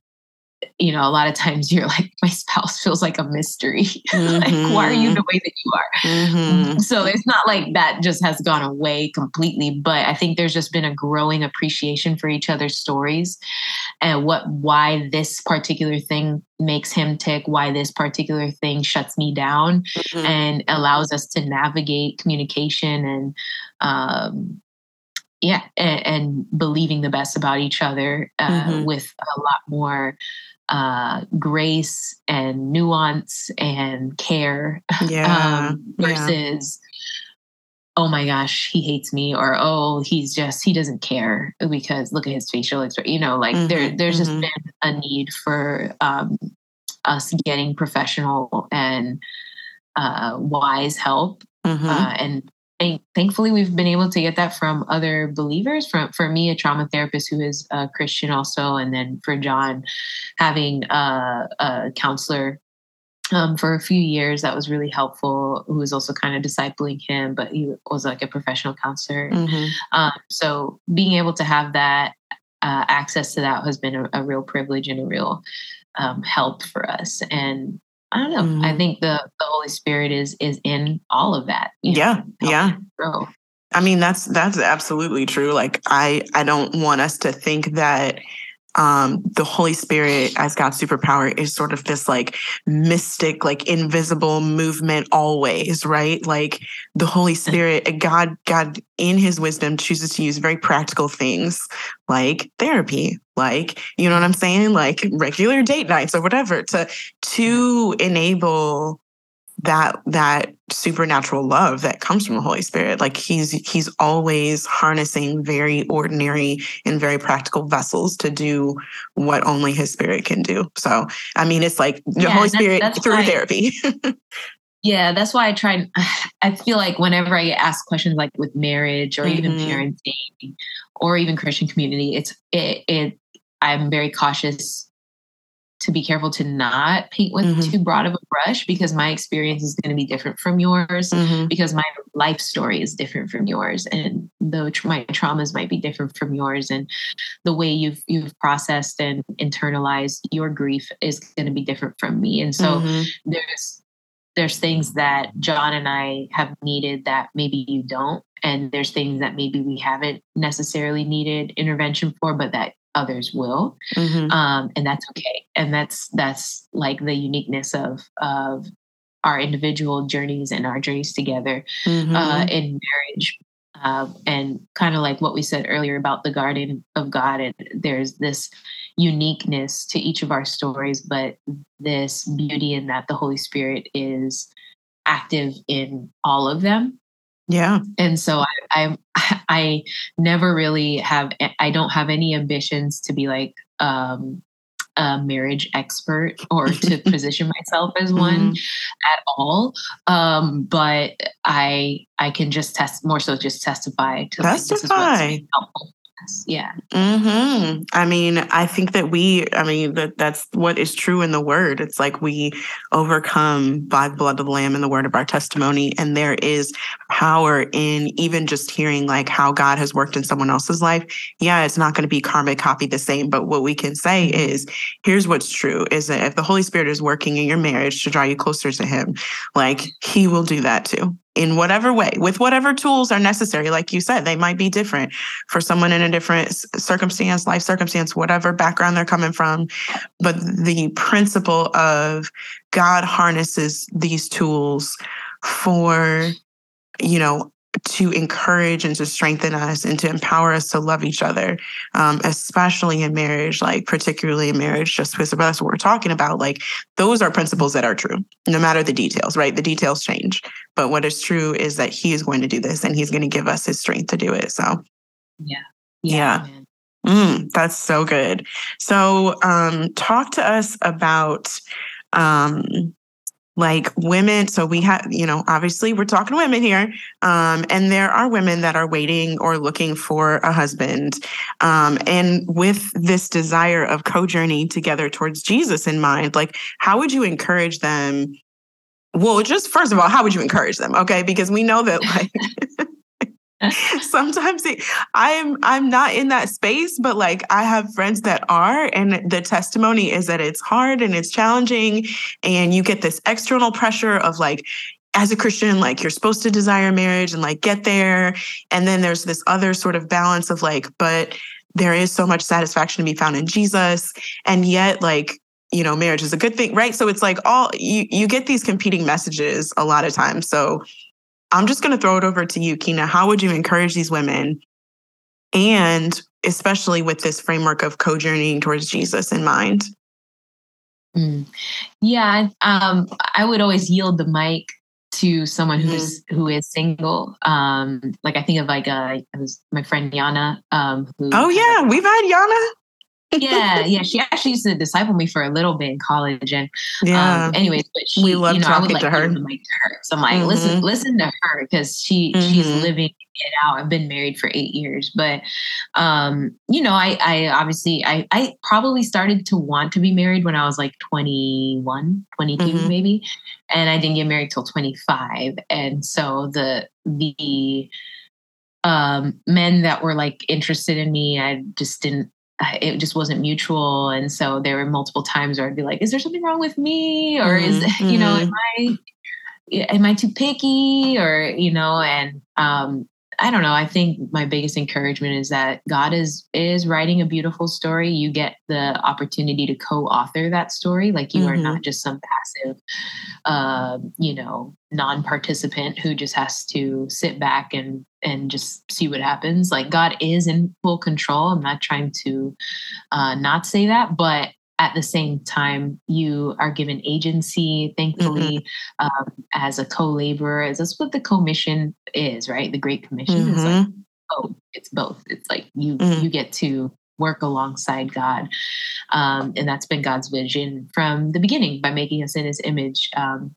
you know, a lot of times you're like, my spouse feels like a mystery. Mm-hmm. like, why are you the way that you are? Mm-hmm. So it's not like that just has gone away completely, but I think there's just been a growing appreciation for each other's stories and what, why this particular thing makes him tick, why this particular thing shuts me down mm-hmm. and allows us to navigate communication and, um, yeah, and, and, believing the best about each other uh, mm-hmm. with a lot more uh, grace and nuance and care yeah. um, versus oh my gosh, he hates me, or oh, he's just he doesn't care because look at his facial expression. You know, like mm-hmm, there there's mm-hmm. just been a need for um, us getting professional and uh, wise help, mm-hmm. uh, and thankfully we've been able to get that from other believers from for me a trauma therapist who is a christian also and then for jon having a, a counselor um, for a few years that was really helpful who was also kind of discipling him but he was like a professional counselor mm-hmm. um, so being able to have that uh, access to that has been a, a real privilege and a real um, help for us and i don't know mm-hmm. i think the, the holy spirit is is in all of that yeah know, yeah i mean that's that's absolutely true like i i don't want us to think that um, the Holy Spirit as God's superpower is sort of this like mystic, like invisible movement always, right? Like the Holy mm. Spirit, eh, God, God in his wisdom chooses to use very practical things like therapy, like, you know what I'm saying? Like regular date nights or whatever to, to mm. enable that that supernatural love that comes from the holy spirit. Like he's he's always harnessing very ordinary and very practical vessels to do what only his spirit can do. So i mean it's like the yeah, holy spirit that's, that's through why, therapy. Yeah that's why i try i feel like whenever i get asked questions like with marriage or mm-hmm. even parenting or even christian community it's it, it i'm very cautious to be careful to not paint with mm-hmm. too broad of a brush because my experience is going to be different from yours mm-hmm. because my life story is different from yours and though my traumas might be different from yours and the way you've you've processed and internalized your grief is going to be different from me and so mm-hmm. there's there's things that Jon and I have needed that maybe you don't and there's things that maybe we haven't necessarily needed intervention for but that others will mm-hmm. um, and that's okay and that's that's like the uniqueness of of our individual journeys and our journeys together uh, mm-hmm. uh, in marriage uh, and kind of like what we said earlier about the garden of god and there's this uniqueness to each of our stories but this beauty in that the holy spirit is active in all of them yeah. And so I, I, I never really have, I don't have any ambitions to be like, um, a marriage expert or to position myself as one mm-hmm. at all. Um, but I I can just test more so just testify to testify. Like, this is what's helpful yeah. Mm-hmm. I mean, I think that we, I mean, that that's what is true in the word. It's like we overcome by the blood of the lamb and the word of our testimony. And there is power in even just hearing like how God has worked in someone else's life. Yeah, it's not going to be karmic copy the same, but what we can say mm-hmm. is here's what's true is that if the Holy Spirit is working in your marriage to draw you closer to him, like he will do that too in whatever way, with whatever tools are necessary. Like you said, they might be different for someone in a different circumstance, life circumstance, whatever background they're coming from. But the principle of God harnesses these tools for, you know, to encourage and to strengthen us and to empower us to love each other, um, especially in marriage, like particularly in marriage, just because that's what we're talking about. Like those are principles that are true, no matter the details, right? The details change. But what is true is that he is going to do this and he's going to give us his strength to do it. So, yeah. Yeah. yeah. Mm, that's so good. So, um, talk to us about um, like women so we have you know obviously we're talking women here um, and there are women that are waiting or looking for a husband um, and with this desire of co-journey together towards jesus in mind like how would you encourage them? Well just first of all how would you encourage them? Okay because we know that like sometimes it, i'm i'm not in that space but like i have friends that are and the testimony is that it's hard and it's challenging and you get this external pressure of like as a christian like you're supposed to desire marriage and like get there and then there's this other sort of balance of like but there is so much satisfaction to be found in jesus and yet like you know marriage is a good thing right? So it's like all you you get these competing messages a lot of times. So I'm just going to throw it over to you, Quina. How would you encourage these women? And especially with this framework of co journeying towards Jesus in mind? Mm. Yeah, um, I would always yield the mic to someone who's mm-hmm. who is single. Um, like I think of like uh, was my friend Yana. Um, who oh yeah, we've had Yana yeah, yeah. She actually used to disciple me for a little bit in college, and yeah. Um, anyways, but she, we love you know, talking I would, like, to her. To her. So I'm like, mm-hmm. listen, listen to her because she mm-hmm. she's living it out. I've been married for eight years, but um, you know, I I obviously I I probably started to want to be married when I was like 21, 22 mm-hmm. maybe, and I didn't get married till 25, and so the the um men that were like interested in me i just didn't it just wasn't mutual and so there were multiple times where i'd be like is there something wrong with me or is mm-hmm. you know am mm-hmm. i am i too picky or you know and um I don't know. I think my biggest encouragement is that God is is writing a beautiful story. You get the opportunity to co-author that story. Like you mm-hmm. are not just some passive, uh, you know, non-participant who just has to sit back and and just see what happens. Like God is in full control. I'm not trying to uh, not say that, but at the same time, you are given agency, thankfully, mm-hmm. um, as a co laborer. That's what the commission is, right? The Great Commission mm-hmm. is like, oh, it's both. It's like you mm-hmm. you get to work alongside God. Um, and that's been God's vision from the beginning by making us in his image. Um,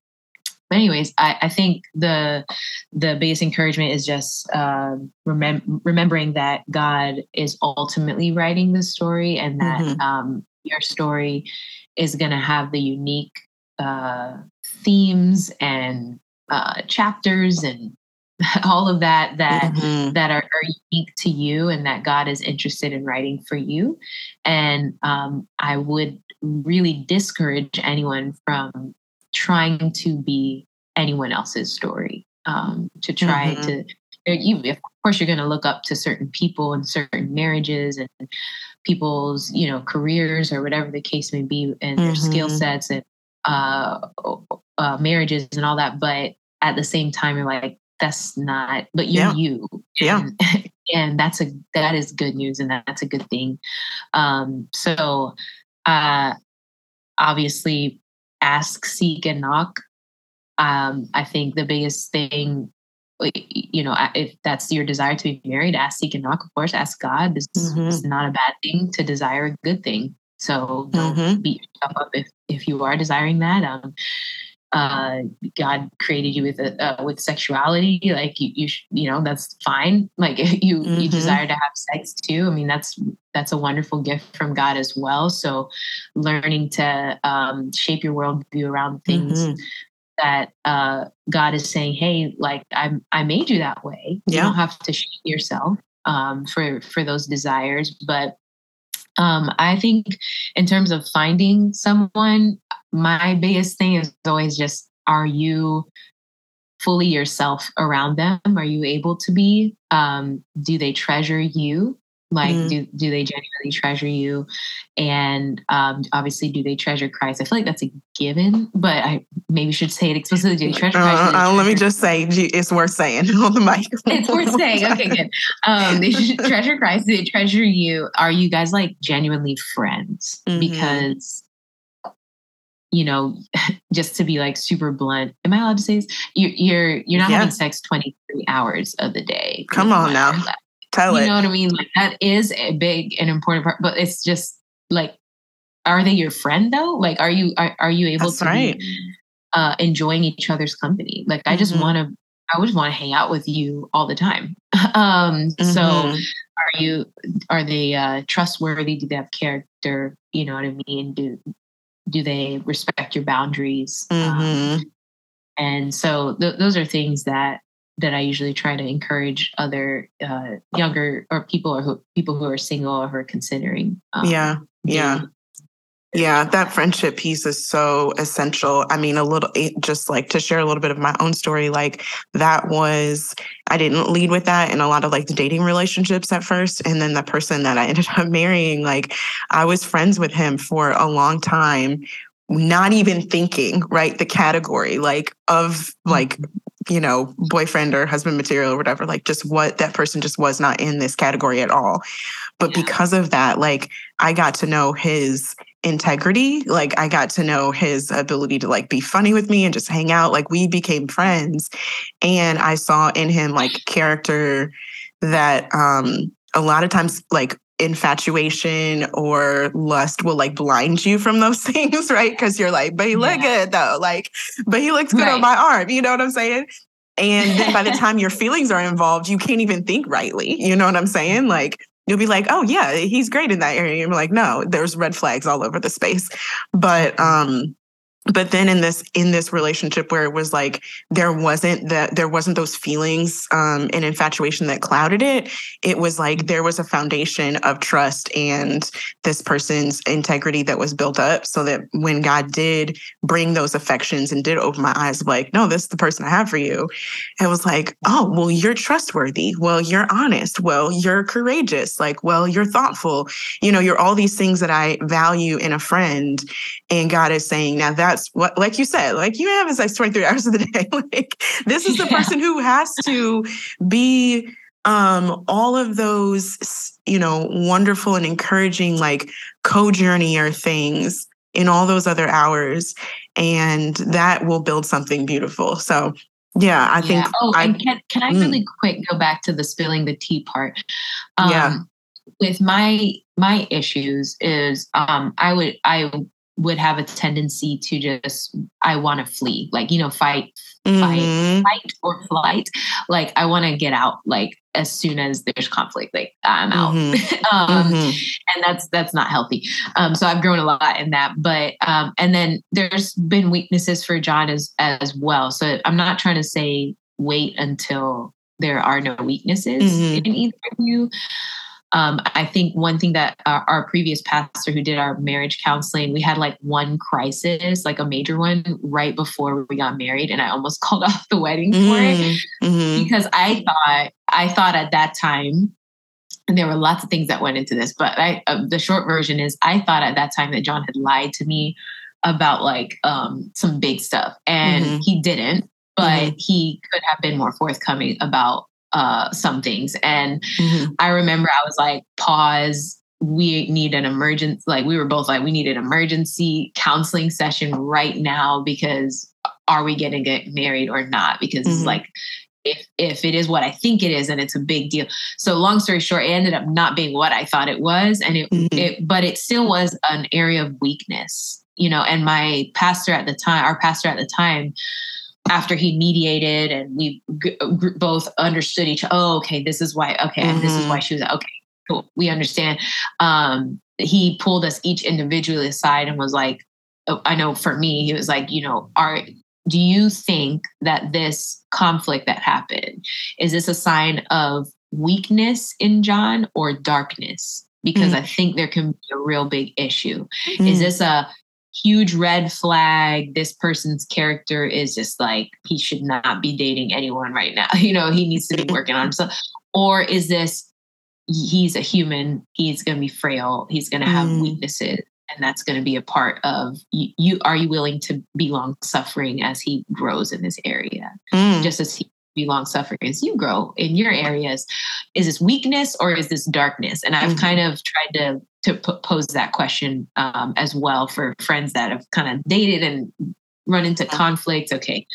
but anyways, I, I, think the the biggest encouragement is just uh, remem- remembering that God is ultimately writing the story, and that mm-hmm. um, your story is going to have the unique uh, themes and uh, chapters and all of that that mm-hmm. that are, are, unique to you and that God is interested in writing for you. And um, I would really discourage anyone from trying to be anyone else's story. Um, to try mm-hmm. to you, of course, you're going to look up to certain people and certain marriages and people's, you know, careers or whatever the case may be, and mm-hmm. their skill mm-hmm. sets and uh, uh, marriages and all that. But at the same time, you're like, that's not. But you're yeah. you. Yeah. and that's a that is good news, and that's a good thing. Um, so, uh, obviously, ask, seek, and knock. Um, I think the biggest thing you know, if that's your desire to be married, ask, seek, and knock. Of course, ask God. This mm-hmm. is not a bad thing to desire a good thing. So don't mm-hmm. beat yourself up if if you are desiring that. Um, uh, God created you with a, uh, with sexuality, like you, you, sh- you know, that's fine. Like you, mm-hmm. you desire to have sex too. I mean, that's that's a wonderful gift from God as well. So, learning to um, shape your worldview around things mm-hmm that uh, God is saying, "Hey, like I I made you that way. You don't have to shape yourself um, for for those desires." But um, I think in terms of finding someone, my biggest thing is always just: Are you fully yourself around them? Are you able to be? Um, do they treasure you? Like, mm do, do they genuinely treasure you? And um, obviously, do they treasure Christ? I feel like that's a given, but I maybe should say it explicitly. Do they treasure uh, Christ? Uh, uh, let me just say it's worth saying on the mic. it's worth saying. Okay, good. Um, they should treasure Christ. Do they treasure you? Are you guys like genuinely friends? Mm-hmm. Because you know, just to be like super blunt, am I allowed to say this? You, you're you're not yeah. having sex 23 hours of the day. Come on now. Tell you it. know what I mean? Like that is a big and important part, but it's just like, are they your friend though? Like, are you are, are you able That's to right. be uh, enjoying each other's company? Like, I just mm-hmm. want to. I would want to hang out with you all the time. um, mm-hmm. So, are you? Are they uh, trustworthy? Do they have character? You know what I mean? Do do they respect your boundaries? Um, mm-hmm. Um, and so th- those are things that that I usually try to encourage other uh, younger or people or who, people who are single or who are considering. Um, yeah, yeah. Yeah, that friendship piece is so essential. I mean, a little, just like to share a little bit of my own story, like that was, I didn't lead with that in a lot of like the dating relationships at first. And then the person that I ended up marrying, like I was friends with him for a long time not even thinking right the category like of like mm-hmm. you know boyfriend or husband material or whatever like just what that person just was not in this category at all but yeah. because of that like i got to know his integrity. Like I got to know his ability to like be funny with me and just hang out. Like we became friends. And I saw in him like character that um a lot of times like infatuation or lust will like blind you from those things, right? Because you're like, but he look yeah. good though. Like, but he looks good right. on my arm. You know what I'm saying? And then by the time your feelings are involved, you can't even think rightly. You know what I'm saying? Like you'll be like, oh yeah, he's great in that area. You're like, no, there's red flags all over the space. But um but then in this in this relationship where it was like there wasn't that there wasn't those feelings um, and infatuation that clouded it it was like there was a foundation of trust and this person's integrity that was built up so that when god did bring those affections and did open my eyes like no this is the person i have for you it was like oh well you're trustworthy. Well you're honest. Well you're courageous. Like well you're thoughtful. You know you're all these things that i value in a friend. And god is saying now that that's what, like you said, like you have a like 23 hours of the day. like this is the yeah. person who has to be um all of those you know wonderful and encouraging like co-journey or things in all those other hours and that will build something beautiful so yeah i think yeah. oh I, and can, can i mm. really quick go back to the spilling the tea part um, yeah with my my issues is um i would i would have a tendency to just I want to flee, like you know, fight, mm-hmm. fight, fight or flight. Like I want to get out, like as soon as there's conflict, like I'm out, mm-hmm. um, mm-hmm. and that's that's not healthy. Um, so I've grown a lot in that, but um, and then there's been weaknesses for Jon as as well. So I'm not trying to say wait until there are no weaknesses mm-hmm. in either of you. Um, I think one thing that our, our, previous pastor who did our marriage counseling, we had like one crisis, like a major one, right before we got married, and I almost called off the wedding mm-hmm. for it mm-hmm. mm-hmm. because I thought I thought at that time, and there were lots of things that went into this, but I, uh, the short version is I thought at that time that Jon had lied to me about like um, some big stuff, and mm-hmm. he didn't, but mm-hmm. he could have been more forthcoming about uh, some things. And mm-hmm. I remember I was like, pause. We need an emergency. Like we were both like, we need an emergency counseling session right now because are we going to get married or not? Because mm-hmm. like if if it is what I think it is, and it's a big deal. So long story short, it ended up not being what I thought it was, and it, mm-hmm. it but it still was an area of weakness, you know. And my pastor at the time, our pastor at the time, after he mediated and we g- g- both understood each oh okay this is why okay mm-hmm. this is why mm-hmm. she was okay cool we understand um he pulled us each individually aside and was like oh, i know for me he was like you know are do you think that this conflict that happened is this a sign of weakness in jon or darkness because mm-hmm. i think there can be a real big issue mm-hmm. is this a huge red flag. This person's character is just like he should not be dating anyone right now. You know he needs to be working on himself. Or is this he's a human. He's going to be frail. He's going to have mm. weaknesses. And that's going to be a part of you, you, are you willing to be long suffering as he grows in this area? Mm. just as he be long suffering as you grow in your areas. Is this weakness or is this darkness? And i've mm-hmm. kind of tried to to p- pose that question um, as well for friends that have kind of dated and run into conflict okay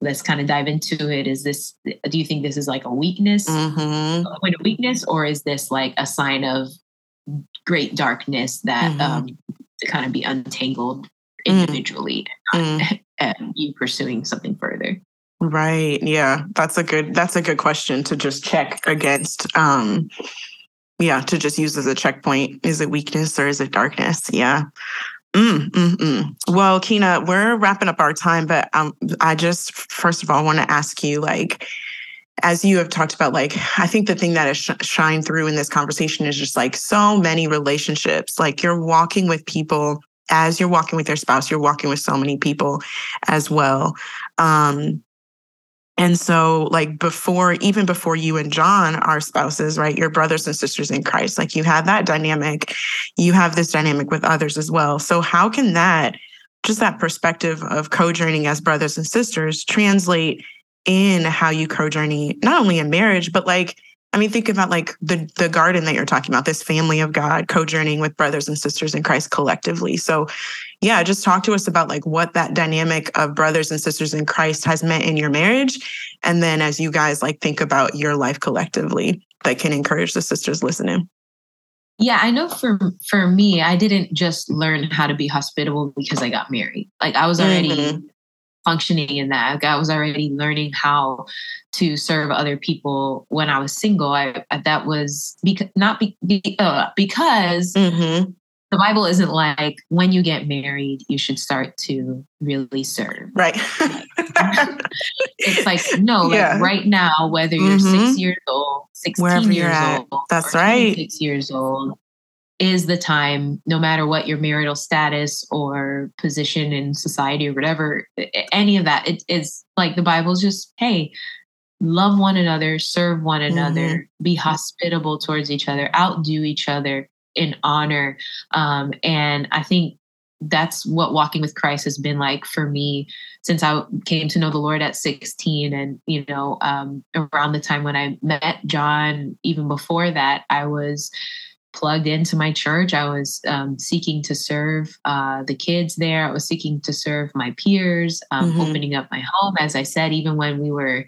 let's kind of dive into it is this do you think this is like a weakness mm-hmm. a point of weakness or is this like a sign of great darkness that mm-hmm. um, to kind of be untangled mm. individually mm. and you pursuing something further Right. Yeah. That's a good that's a good question to just check against. Um yeah, to just use as a checkpoint. Is it weakness or is it darkness? Yeah. Mm, mm, mm. Well, Quina, we're wrapping up our time, but um, I just first of all want to ask you, like, as you have talked about, like, I think the thing that has sh- shined through in this conversation is just like so many relationships. Like, you're walking with people as you're walking with your spouse, you're walking with so many people as well. Um, and so, like before, even before you and Jon are spouses, right? Your brothers and sisters in Christ, like you have that dynamic, you have this dynamic with others as well. So, how can that, just that perspective of co journeying as brothers and sisters, translate in how you co journey, not only in marriage, but like I mean, think about like the the garden that you're talking about, this family of God co-journeying with brothers and sisters in Christ collectively. So yeah, just talk to us about like what that dynamic of brothers and sisters in Christ has meant in your marriage. And then as you guys like think about your life collectively that can encourage the sisters listening. Yeah, I know for for me, I didn't just learn how to be hospitable because I got married. Like I was already mm-hmm. functioning in that. Like I was already learning how to serve other people when I was single. I that was because not be, uh, because mm-hmm the Bible isn't like when you get married, you should start to really serve. Right. it's like, no, yeah. like right now, whether you're mm-hmm. six years old, 16 Wherever years at. old, that's right. Six years old is the time, no matter what your marital status or position in society or whatever, any of that, it is like the Bible's just, hey, love one another, serve one another, mm-hmm. be hospitable towards each other, outdo each other in honor. Um, and I think that's what walking with Christ has been like for me since I came to know the Lord at 16. And, you know, um, around the time when I met Jon, even before that, I was plugged into my church. I was um, seeking to serve uh, the kids there. I was seeking to serve my peers, um, mm-hmm. opening up my home. As I said, even when we were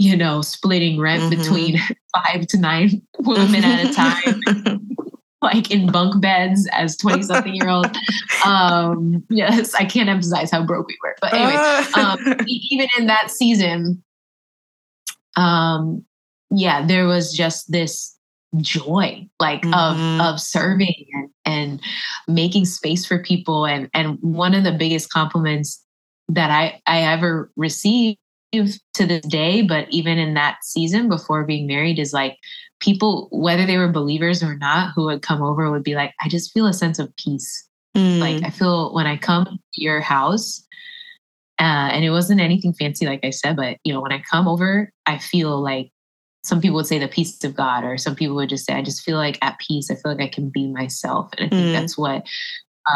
you know, splitting rent mm-hmm. between five to nine women at a time. like in bunk beds as 20 something year old. Um, yes, I can't emphasize how broke we were. But anyway, um, even in that season, um, yeah, there was just this joy like mm-hmm. of of serving and, and making space for people and and one of the biggest compliments that I I ever received to this day, but even in that season before being married is like people, whether they were believers or not, who would come over would be like, I just feel a sense of peace. Mm. Like I feel when I come to your house, uh, and it wasn't anything fancy, like I said, but you know, when I come over, I feel like some people would say the peace of God, or some people would just say, I just feel like at peace. I feel like I can be myself. And I think mm. that's what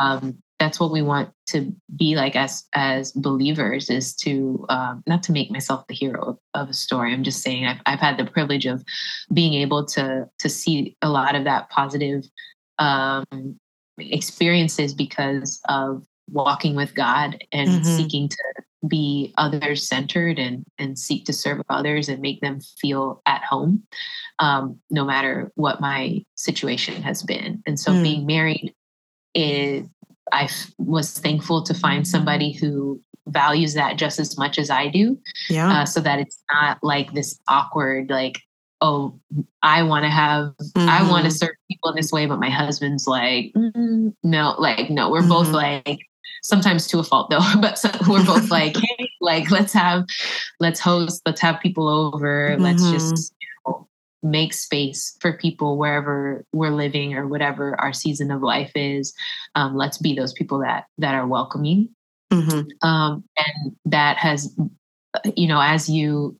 um, that's what we want to be like as as believers is to um, not to make myself the hero of, of, a story i'm just saying I've, I've had the privilege of being able to to see a lot of that positive um, experiences because of walking with god and mm-hmm. seeking to be others centered and and seek to serve others and make them feel at home um, no matter what my situation has been and so mm. being married is I was thankful to find somebody who values that just as much as I do. Yeah. Uh, so that it's not like this awkward, like, oh, I want to have, mm-hmm. I want to serve people in this way, but my husband's like, mm, no, like, no, we're mm-hmm. both like, sometimes to a fault though, but so we're both like, hey, like, let's have, let's host, let's have people over, mm-hmm. let's just, make space for people wherever we're living or whatever our season of life is. Um, let's be those people that that are welcoming, mm-hmm. um, and that has, you know, as you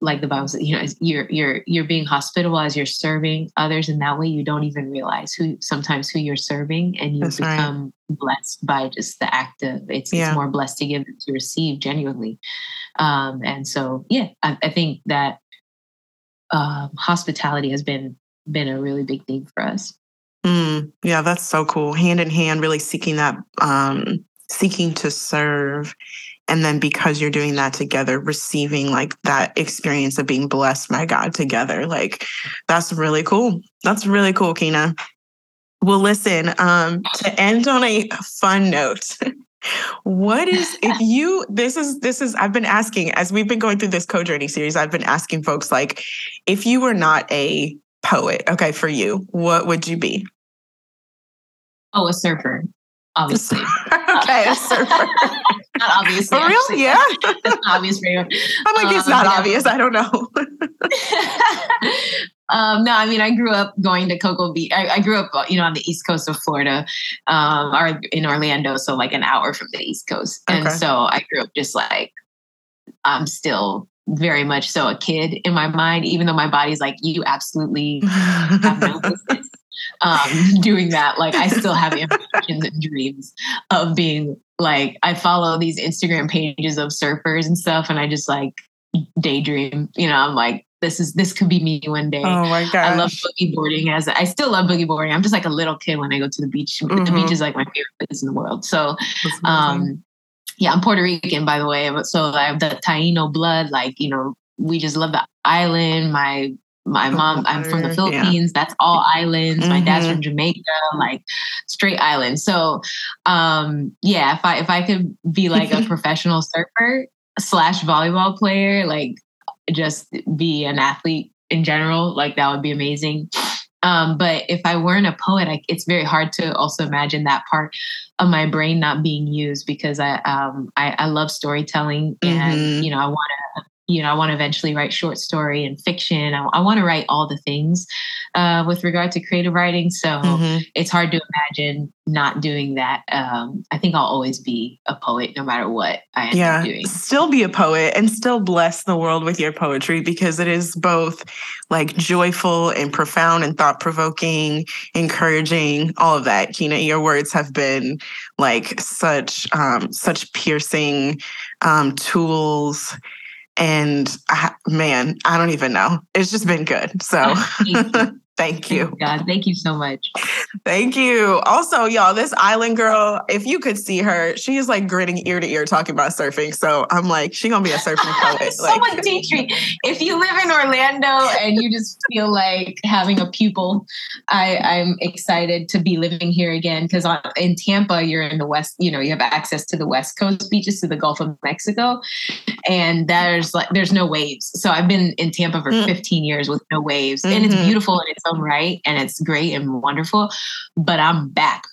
like the Bible says, you know, you're you're you're being hospitable as you're serving others, and that way you don't even realize who sometimes who you're serving, and you That's become right. blessed by just the act of it's, yeah. it's more blessed to give than to receive genuinely. Um, and so, yeah, I, I think that um, hospitality has been been a really big thing for us. Mm, yeah, that's so cool. Hand in hand, really seeking that, um, seeking to serve. And then because you're doing that together, receiving like that experience of being blessed by God together. Like that's really cool. That's really cool, Quina. Well, listen, um, to end on a fun note, what is if you this is this is I've been asking as we've been going through this co-journey series, I've been asking folks like if you were not a poet, okay, for you, what would you be? Oh, a surfer, obviously. okay, a surfer. not obviously. For real? Actually. Yeah. That's obvious for you. I'm like, um, it's not obvious. I don't know. Um, no, I mean, I grew up going to Cocoa Beach. I, I, grew up, you know, on the east coast of Florida, um, or in Orlando, so like an hour from the east coast. And so I grew up just like I'm still very much so a kid in my mind, even though my body's like, you absolutely have no business um, doing that. Like, I still have impressions and dreams of being like, I follow these Instagram pages of surfers and stuff, and I just like daydream. You know, I'm like, this is this could be me one day. Oh my gosh. I love boogie boarding as I still love boogie boarding. I'm just like a little kid when I go to the beach. Mm-hmm. The beach mm-hmm. is like my favorite place in the world. So um yeah, I'm Puerto Rican by the way. So I have the Taino blood, like, you know, we just love the island. My my mom, I'm from the Philippines. Yeah. That's all islands. Mm-hmm. My dad's from mm-hmm. Jamaica, like straight islands. So, um, yeah, if I if I could be like a professional surfer slash volleyball player, like just be an athlete in general, like that would be amazing. Um, but if I weren't a poet, I, it's very hard to also imagine that part of my brain not being used because I um, I, I, love storytelling and mm-hmm. you know I want to you know, I want to eventually write short story and fiction. I, I want to write all the things uh, with regard to creative writing. So mm-hmm. it's hard to imagine not doing that. Um, I think I'll always be a poet no matter what I end yeah, up doing. Still be a poet and still bless the world with your poetry because it is both like joyful and profound and thought provoking, encouraging, all of that. Quina, your words have been like such um, such piercing um, tools and I, man, I don't even know. It's just been good. So Thank you. God, thank you so much. Thank you. Also, y'all, this island girl, if you could see her, she is like grinning ear to ear talking about surfing. So I'm like, she gonna be a surfing poet. Someone like, teach me. If you live in Orlando and you just feel like having a pupil, I, I'm excited to be living here again because in Tampa, you're in the west. You know, you have access to the West Coast beaches to the Gulf of Mexico, and there's like there's no waves. So I've been in Tampa for mm. 15 years with no waves, mm-hmm. and it's mm-hmm. beautiful and it's own right and it's great and wonderful, but I'm back.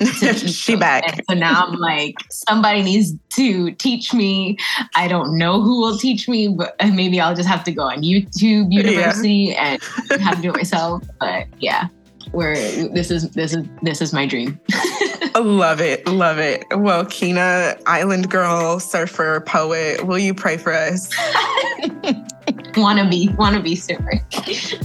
she back. And so now I'm like, somebody needs to teach me. I don't know who will teach me, but maybe I'll just have to go on YouTube University yeah. and have to do it myself. But yeah, where this is this is this is my dream. love it, love it. Well, Quina, island girl, surfer, poet, will you pray for us? wanna be wanna be super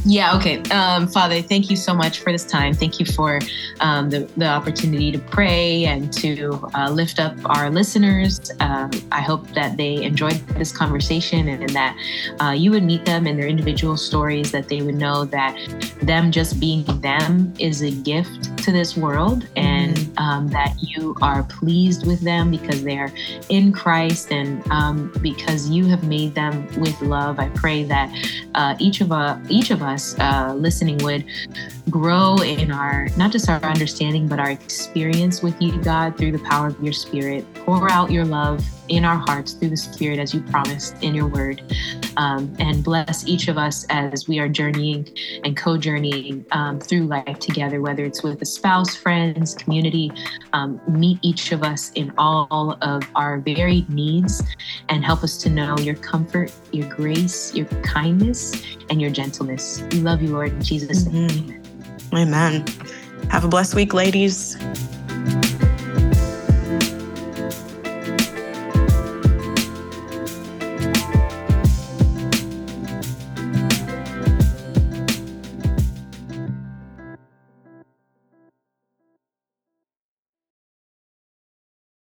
yeah okay um, father thank you so much for this time thank you for um, the, the opportunity to pray and to uh, lift up our listeners um, i hope that they enjoyed this conversation and, and that uh, you would meet them in their individual stories that they would know that them just being them is a gift to this world and mm-hmm. um, that you are pleased with them because they're in christ and um, because you have made them with love i pray that uh, each of uh, each of us uh, listening would grow in our not just our understanding but our experience with you god through the power of your spirit. Pour out your love in our hearts through the spirit as you promised in your word. Um, and bless each of us as we are journeying and co-journeying um, through life together whether it's with a spouse friends community. Um, meet each of us in all of our varied needs and help us to know your comfort your grace your kindness and your gentleness. We love you lord in jesus mm-hmm. Amen. Have a blessed week, ladies.